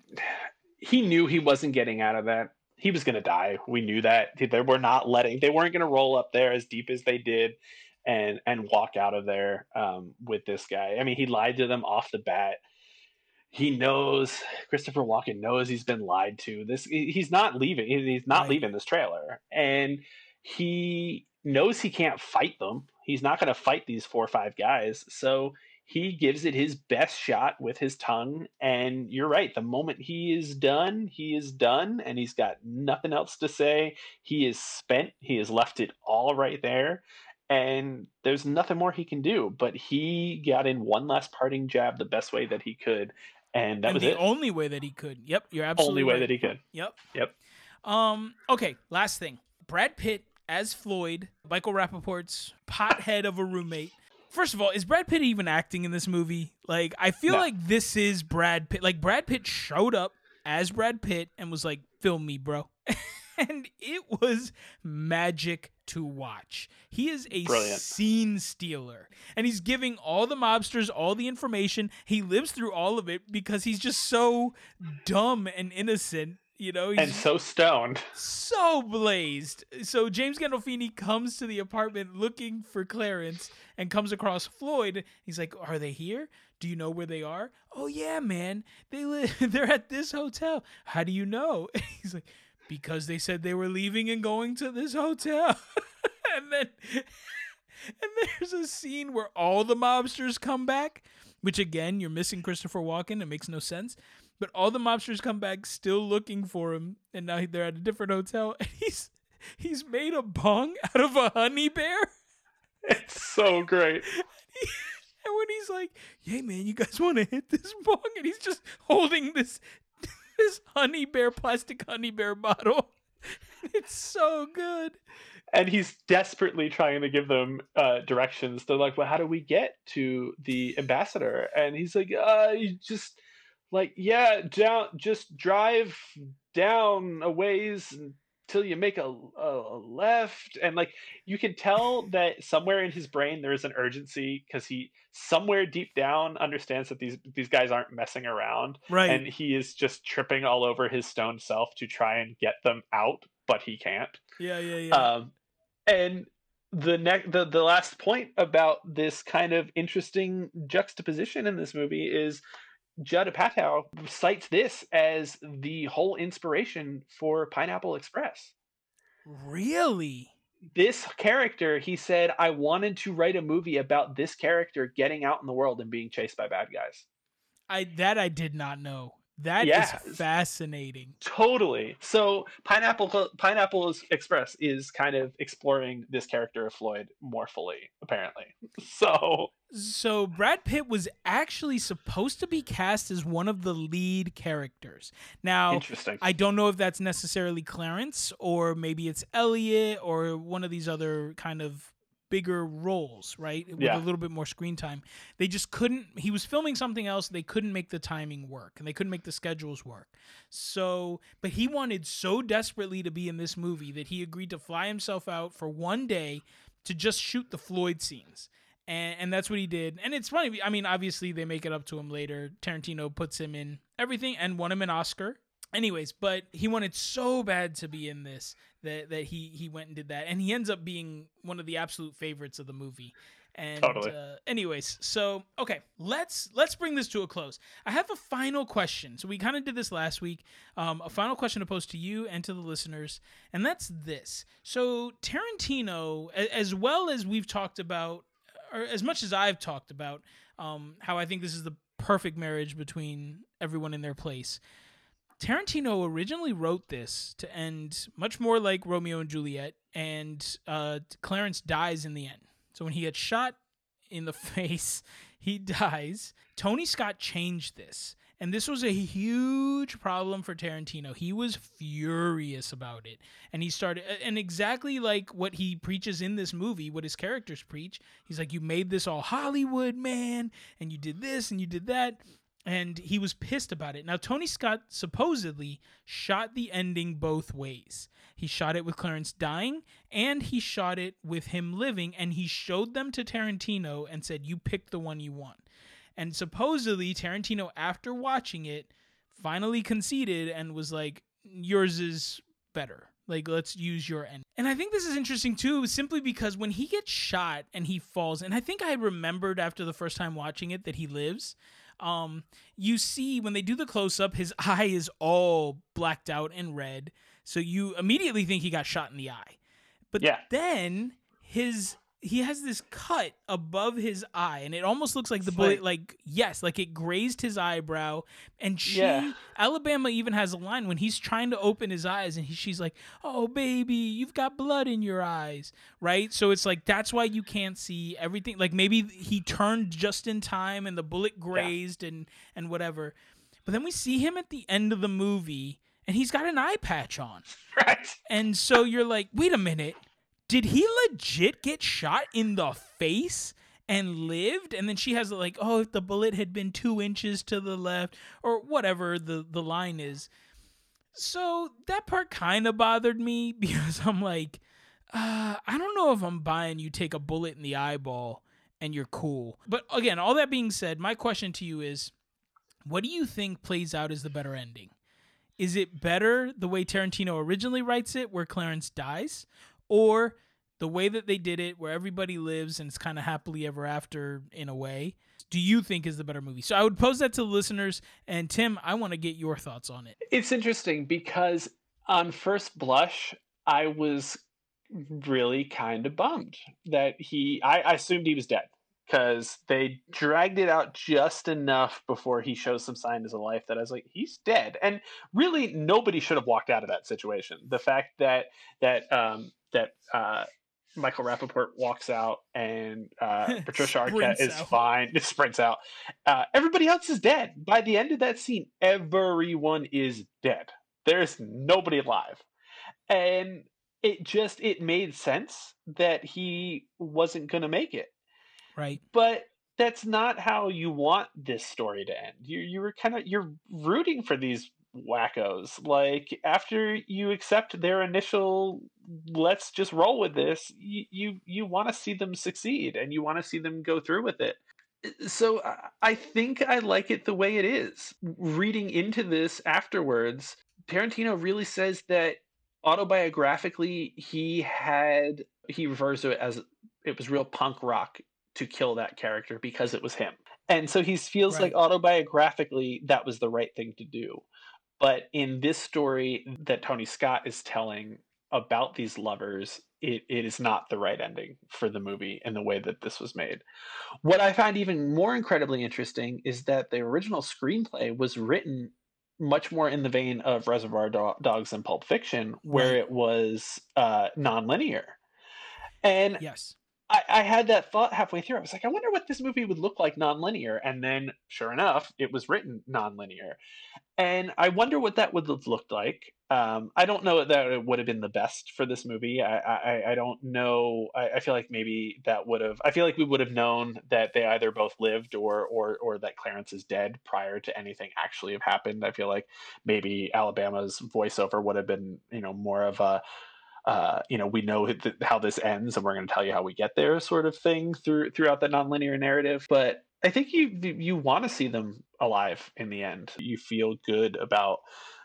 he knew he wasn't getting out of that he was going to die. We knew that they were not letting they weren't going to roll up there as deep as they did and and walk out of there um, with this guy. I mean, he lied to them off the bat. He knows Christopher Walken knows he's been lied to. This he's not leaving. He's not right. leaving this trailer, and he knows he can't fight them. He's not going to fight these four or five guys. So he gives it his best shot with his tongue and you're right the moment he is done he is done and he's got nothing else to say. He is spent he has left it all right there and there's nothing more he can do but he got in one last parting jab the best way that he could and that and was the it. only way that he could. Yep you're absolutely only way right. that he could. Yep. Yep. Um okay last thing. Brad pitt as floyd michael rapaport's pothead of a roommate First of all, is Brad Pitt even acting in this movie? Like, I feel No. like this is Brad Pitt. Like, Brad Pitt showed up as Brad Pitt and was like, "Film me, bro," *laughs* and it was magic to watch. He is a Brilliant. scene stealer, and he's giving all the mobsters all the information. He lives through all of it because he's just so dumb and innocent. You know, he's and so stoned so blazed. So James Gandolfini comes to the apartment looking for Clarence and comes across Floyd. He's like, "Are they here? Do you know where they are?" "Oh yeah, man. They live *laughs* they're at this hotel." "How do you know?" *laughs* He's like, "Because they said they were leaving and going to this hotel." *laughs* and then and there's a scene where all the mobsters come back, which again, you're missing Christopher Walken. It makes no sense. But all the mobsters come back still looking for him, and now they're at a different hotel, *laughs* and he's he's made a bong out of a honey bear. it's so great *laughs* And when he's like, "Hey man, you guys want to hit this bong?" and he's just holding this *laughs* this honey bear plastic honey bear bottle. It's so good. and he's desperately trying to give them uh, directions. They're like, "Well, how do we get to the ambassador?" And he's like, "Uh, you just like yeah, down, just drive down a ways until you make a, a, left." And like, you can tell that somewhere in his brain there is an urgency because he somewhere deep down understands that these these guys aren't messing around, Right. and he is just tripping all over his stone self to try and get them out, but he can't. yeah, yeah, yeah. Um, and the next, the the last point about this kind of interesting juxtaposition in this movie is Judd Apatow cites this as the whole inspiration for Pineapple Express. really? This character, he said, I wanted to write a movie about this character getting out in the world and being chased by bad guys. I that I did not know. That is fascinating. Totally. So Pineapple Pineapple Express is kind of exploring this character of Floyd more fully, apparently. *laughs* So So Brad Pitt was actually supposed to be cast as one of the lead characters. Now, interesting. I don't know if that's necessarily Clarence or maybe it's Elliot or one of these other kind of bigger roles, right? With Yeah. a little bit more screen time. They just couldn't he was filming something else, they couldn't make the timing work and they couldn't make the schedules work. So, but he wanted so desperately to be in this movie that he agreed to fly himself out for one day to just shoot the Floyd scenes. And, and that's what he did. And it's funny. I mean, obviously, they make it up to him later. Tarantino puts him in everything and won him an Oscar. Anyways, but he wanted so bad to be in this that, that he, he went and did that. And he ends up being one of the absolute favorites of the movie. And Totally. uh, anyways, so okay, let's let's bring this to a close. I have a final question. So we kind of did this last week. Um, a final question to pose to you and to the listeners, and that's this. So Tarantino, as well as we've talked about, or as much as I've talked about, um, how I think this is the perfect marriage between everyone in their place. Tarantino originally wrote this to end much more like Romeo and Juliet, and uh, Clarence dies in the end. So when he gets shot in the *laughs* face, he dies. Tony Scott changed this. And this was a huge problem for Tarantino. He was furious about it. And he started, and exactly like what he preaches in this movie, what his characters preach, he's like, You made this all Hollywood, man, and you did this and you did that. And he was pissed about it. Now, Tony Scott supposedly shot the ending both ways. He shot it with Clarence dying, and he shot it with him living, and he showed them to Tarantino and said, You pick the one you want. And supposedly, Tarantino, after watching it, finally conceded and was like, Yours is better. Like, let's use your end. And I think this is interesting too, simply because when he gets shot and he falls, and I think I remembered after the first time watching it that he lives. Um, you see when they do the close up, his *laughs* eye is all blacked out and red. So you immediately think he got shot in the eye. But Yeah. then his he has this cut above his eye, and it almost looks like the bullet, like- yes, like it grazed his eyebrow. And she, Yeah. Alabama, even has a line when he's trying to open his eyes, and he, she's like, "Oh, baby, you've got blood in your eyes," right? So it's like that's why you can't see everything. Like maybe he turned just in time, and the bullet grazed, and and whatever. But then we see him at the end of the movie, and he's got an eye patch on. *laughs* Right. And so you're like, wait a minute, did he legit get shot in the face and lived? And then she has like, oh, if the bullet had been two inches to the left, or whatever the the line is. So that part kind of bothered me *laughs* because I'm like, uh, I don't know if I'm buying you take a bullet in the eyeball and you're cool. But again, all that being said, my question to you is, what do you think plays out as the better ending? Is it better the way Tarantino originally writes it, where Clarence dies, or the way that they did it, where everybody lives and it's kind of happily ever after in a way? Do you think is the better movie? So I would pose that to the listeners. And Tim, I want to get your thoughts on it. It's interesting because on first blush, I was really kind of bummed that he. I, I assumed he was dead because they dragged it out just enough before he shows some signs of life that I was like, he's dead. And really, nobody should have walked out of that situation. The fact that that um, that uh, Michael Rapaport walks out and uh, *laughs* Patricia Arquette is out. fine, *laughs* sprints out. Uh, everybody else is dead. By the end of that scene, everyone is dead. There's nobody alive. And it just it made sense that he wasn't going to make it. Right. But that's not how you want this story to end. You you were kind of you're rooting for these wackos. Like after you accept their initial let's just roll with this, you you, you want to see them succeed and you want to see them go through with it. Uh, so I- I think I like it the way it is. Reading into this afterwards, Tarantino really says that autobiographically he had he refers to it as it was real punk rock to kill that character because it was him. And so he feels Right. like autobiographically that was the right thing to do. But in this story that Tony Scott is telling about these lovers, it, it is not the right ending for the movie in the way that this was made. What I find even more incredibly interesting is that the original screenplay was written much more in the vein of Reservoir Dogs and Pulp Fiction, where Right. it was uh, nonlinear. And Yes. I, I had that thought halfway through. I was like, I wonder what this movie would look like nonlinear. And then, sure enough, it was written nonlinear. And I wonder what that would have looked like. Um, I don't know that it would have been the best for this movie. I, I, I don't know. I, I feel like maybe that would have. I feel like we would have known that they either both lived or or or that Clarence is dead prior to anything actually have happened. I feel like maybe Alabama's voiceover would have been you know more of a uh, you know, we know th- how this ends, and we're going to tell you how we get there, sort of thing through throughout that nonlinear narrative. But I think you you want to see them alive in the end. You feel good about,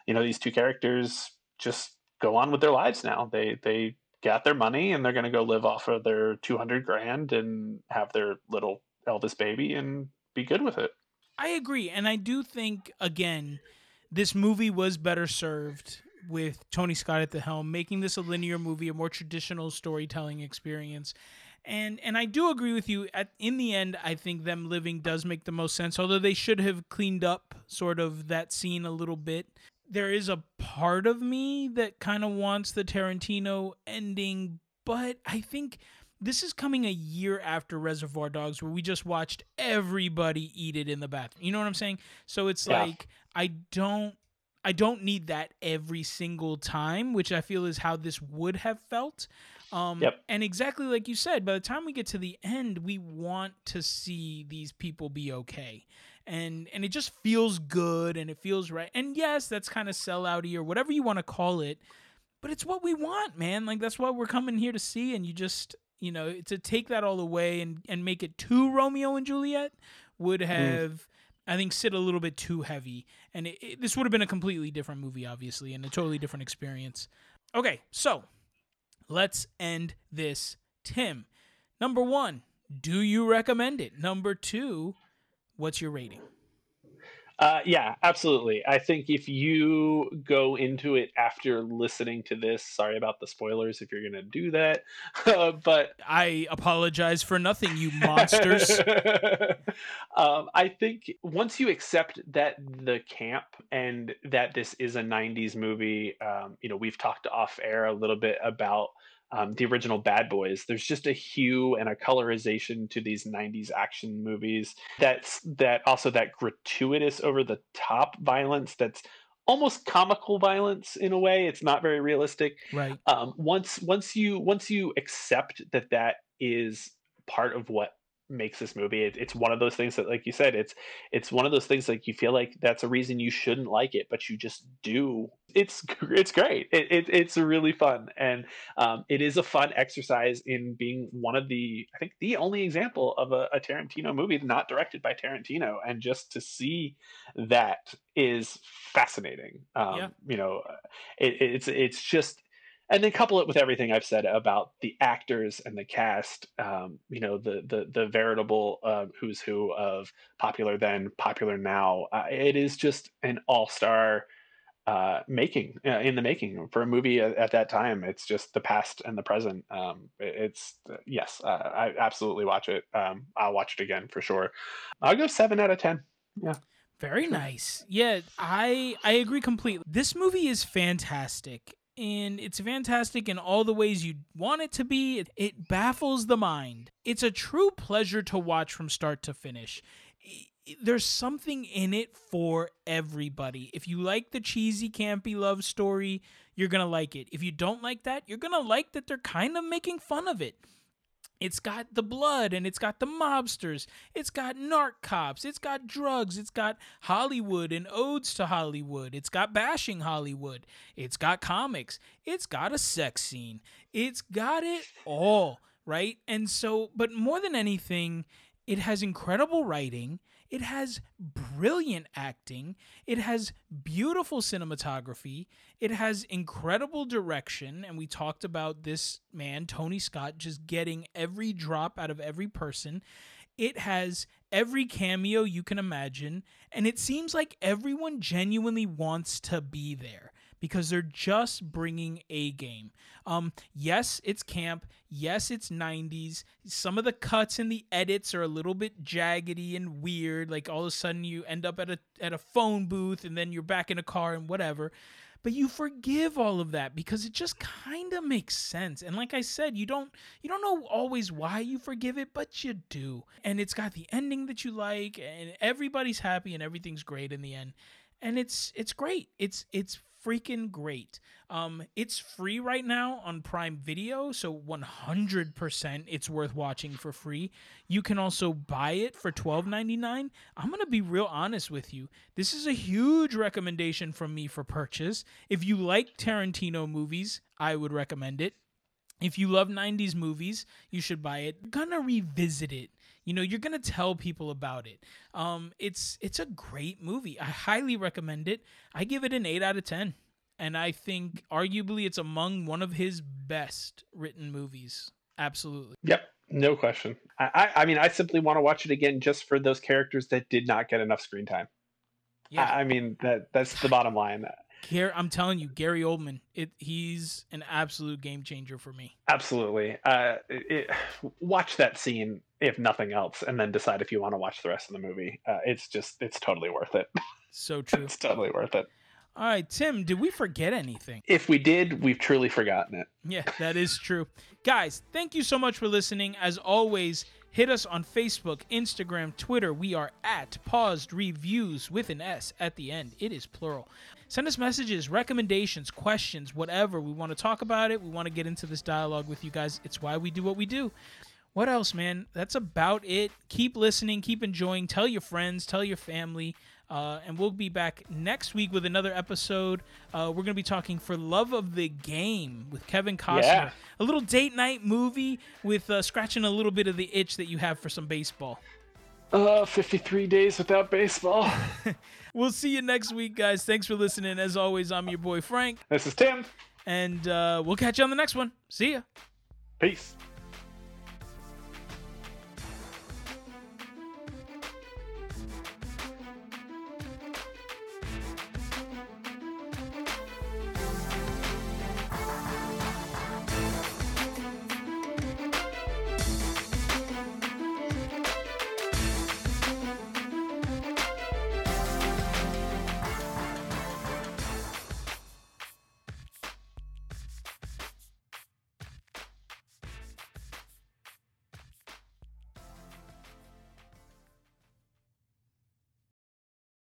you know, these two characters just go on with their lives now. They they got their money and they're going to go live off of their 200 grand and have their little Elvis baby and be good with it. I agree. And I do think, again, this movie was better served with Tony Scott at the helm, making this a linear movie, a more traditional storytelling experience. And and I do agree with you. At in the end, I think them living does make the most sense. Although they should have cleaned up sort of that scene a little bit. There is a part of me that kind of wants the Tarantino ending, but I think this is coming a year after Reservoir Dogs, where we just watched everybody eat it in the bathroom. You know what I'm saying? So it's yeah. like I don't I don't need that every single time, which I feel is how this would have felt. Um, yep. And exactly like you said, by the time we get to the end, we want to see these people be okay. And and it just feels good and it feels right. And yes, that's kind of sellouty or whatever you want to call it, but it's what we want, man. Like that's what we're coming here to see. And you just you know to take that all away and and make it too Romeo and Juliet would mm. have. Mm I think sit a little bit too heavy, and it, it, this would have been a completely different movie, obviously, and a totally different experience. Okay, so let's end this. Tim, number one, do you recommend it? Number two, what's your rating? Uh, yeah, absolutely. I think if you go into it after listening to this, sorry about the spoilers if you're going to do that, *laughs* but I apologize for nothing, you monsters. *laughs* um, I think once you accept that the camp and that this is a 90s movie, um, you know, we've talked off air a little bit about um, the original Bad Boys. There's just a hue and a colorization to these '90s action movies. That's that also that gratuitous, over the top violence. That's almost comical violence in a way. It's not very realistic. Right. Um, once once you once you accept that that is part of what makes this movie. It, it's one of those things that, like you said, it's it's one of those things like you feel like that's a reason you shouldn't like it, but you just do. It's it's great. It, it it's really fun, and um, it is a fun exercise in being one of the I think the only example of a, a Tarantino movie not directed by Tarantino, and just to see that is fascinating. Um, yeah. You know, it, it's it's just and then couple it with everything I've said about the actors and the cast. Um, you know, the the the veritable uh, who's who of popular then, popular now. Uh, it is just an all star uh, making uh, in the making for a movie at, at, that time. It's just the past and the present. Um, it, it's yes, uh, I absolutely watch it. Um, I'll watch it again for sure. I'll go seven out of ten. Yeah. Very nice. Yeah, I I agree completely. This movie is fantastic and it's fantastic in all the ways you want it to be. It, baffles the mind. It's a true pleasure to watch from start to finish. There's something in it for everybody. If you like the cheesy, campy love story, you're going to like it. If you don't like that, you're going to like that they're kind of making fun of it. It's got the blood and it's got the mobsters. It's got narc cops. It's got drugs. It's got Hollywood and odes to Hollywood. It's got bashing Hollywood. It's got comics. It's got a sex scene. It's got it all, right? And so, but more than anything, it has incredible writing. It has brilliant acting. It has beautiful cinematography. It has incredible direction. And we talked about this man, Tony Scott, just getting every drop out of every person. It has every cameo you can imagine. And it seems like everyone genuinely wants to be there because they're just bringing a game. Um, yes, it's camp. Yes, it's 90s. Some of the cuts and the edits are a little bit jaggedy and weird. Like all of a sudden you end up at a at a phone booth and then you're back in a car and whatever. but you forgive all of that because it just kind of makes sense. And like I said, you don't you don't know always why you forgive it, but you do. And it's got the ending that you like and everybody's happy and everything's great in the end. And it's it's great. It's it's freaking great. Um, it's free right now on Prime Video, so 100% it's worth watching for free. You can also buy it for $12.99. I'm going to be real honest with you. This is a huge recommendation from me for purchase. If you like Tarantino movies, I would recommend it. If you love 90s movies, you should buy it. Gonna revisit it. You know, you're gonna tell people about it. Um, it's it's a great movie. I highly recommend it. I give it an eight out of ten, and I think arguably it's among one of his best written movies. Absolutely. Yep, no question. I I, I mean, I simply want to watch it again just for those characters that did not get enough screen time. Yeah. I, I mean that that's the bottom line. Gar- I'm telling you, Gary Oldman, it he's an absolute game changer for me. Absolutely. Uh, it, watch that scene if nothing else, and then decide if you want to watch the rest of the movie. Uh, it's just it's totally worth it. So *laughs* true. it's totally worth it. All right, Tim, did we forget anything? If we did, we've truly forgotten it. Yeah, that is true. Guys, thank you so much for listening. As always, hit us on Facebook, Instagram, Twitter. We are at Paused Reviews with an S at the end. It is plural. Send us messages, recommendations, questions, whatever. We want to talk about it. We want to get into this dialogue with you guys. It's why we do what we do. What else, man? That's about it. Keep listening, keep enjoying. Tell your friends, tell your family. Uh, and we'll be back next week with another episode. Uh, we're going to be talking for Love of the Game with Kevin Costner. Yeah. A little date night movie with uh, scratching a little bit of the itch that you have for some baseball. Uh, 53 days without baseball. *laughs* We'll see you next week, guys. Thanks for listening. As always, I'm your boy Franc, this is Tim. and uh, we'll catch you on the next one. See ya. Peace.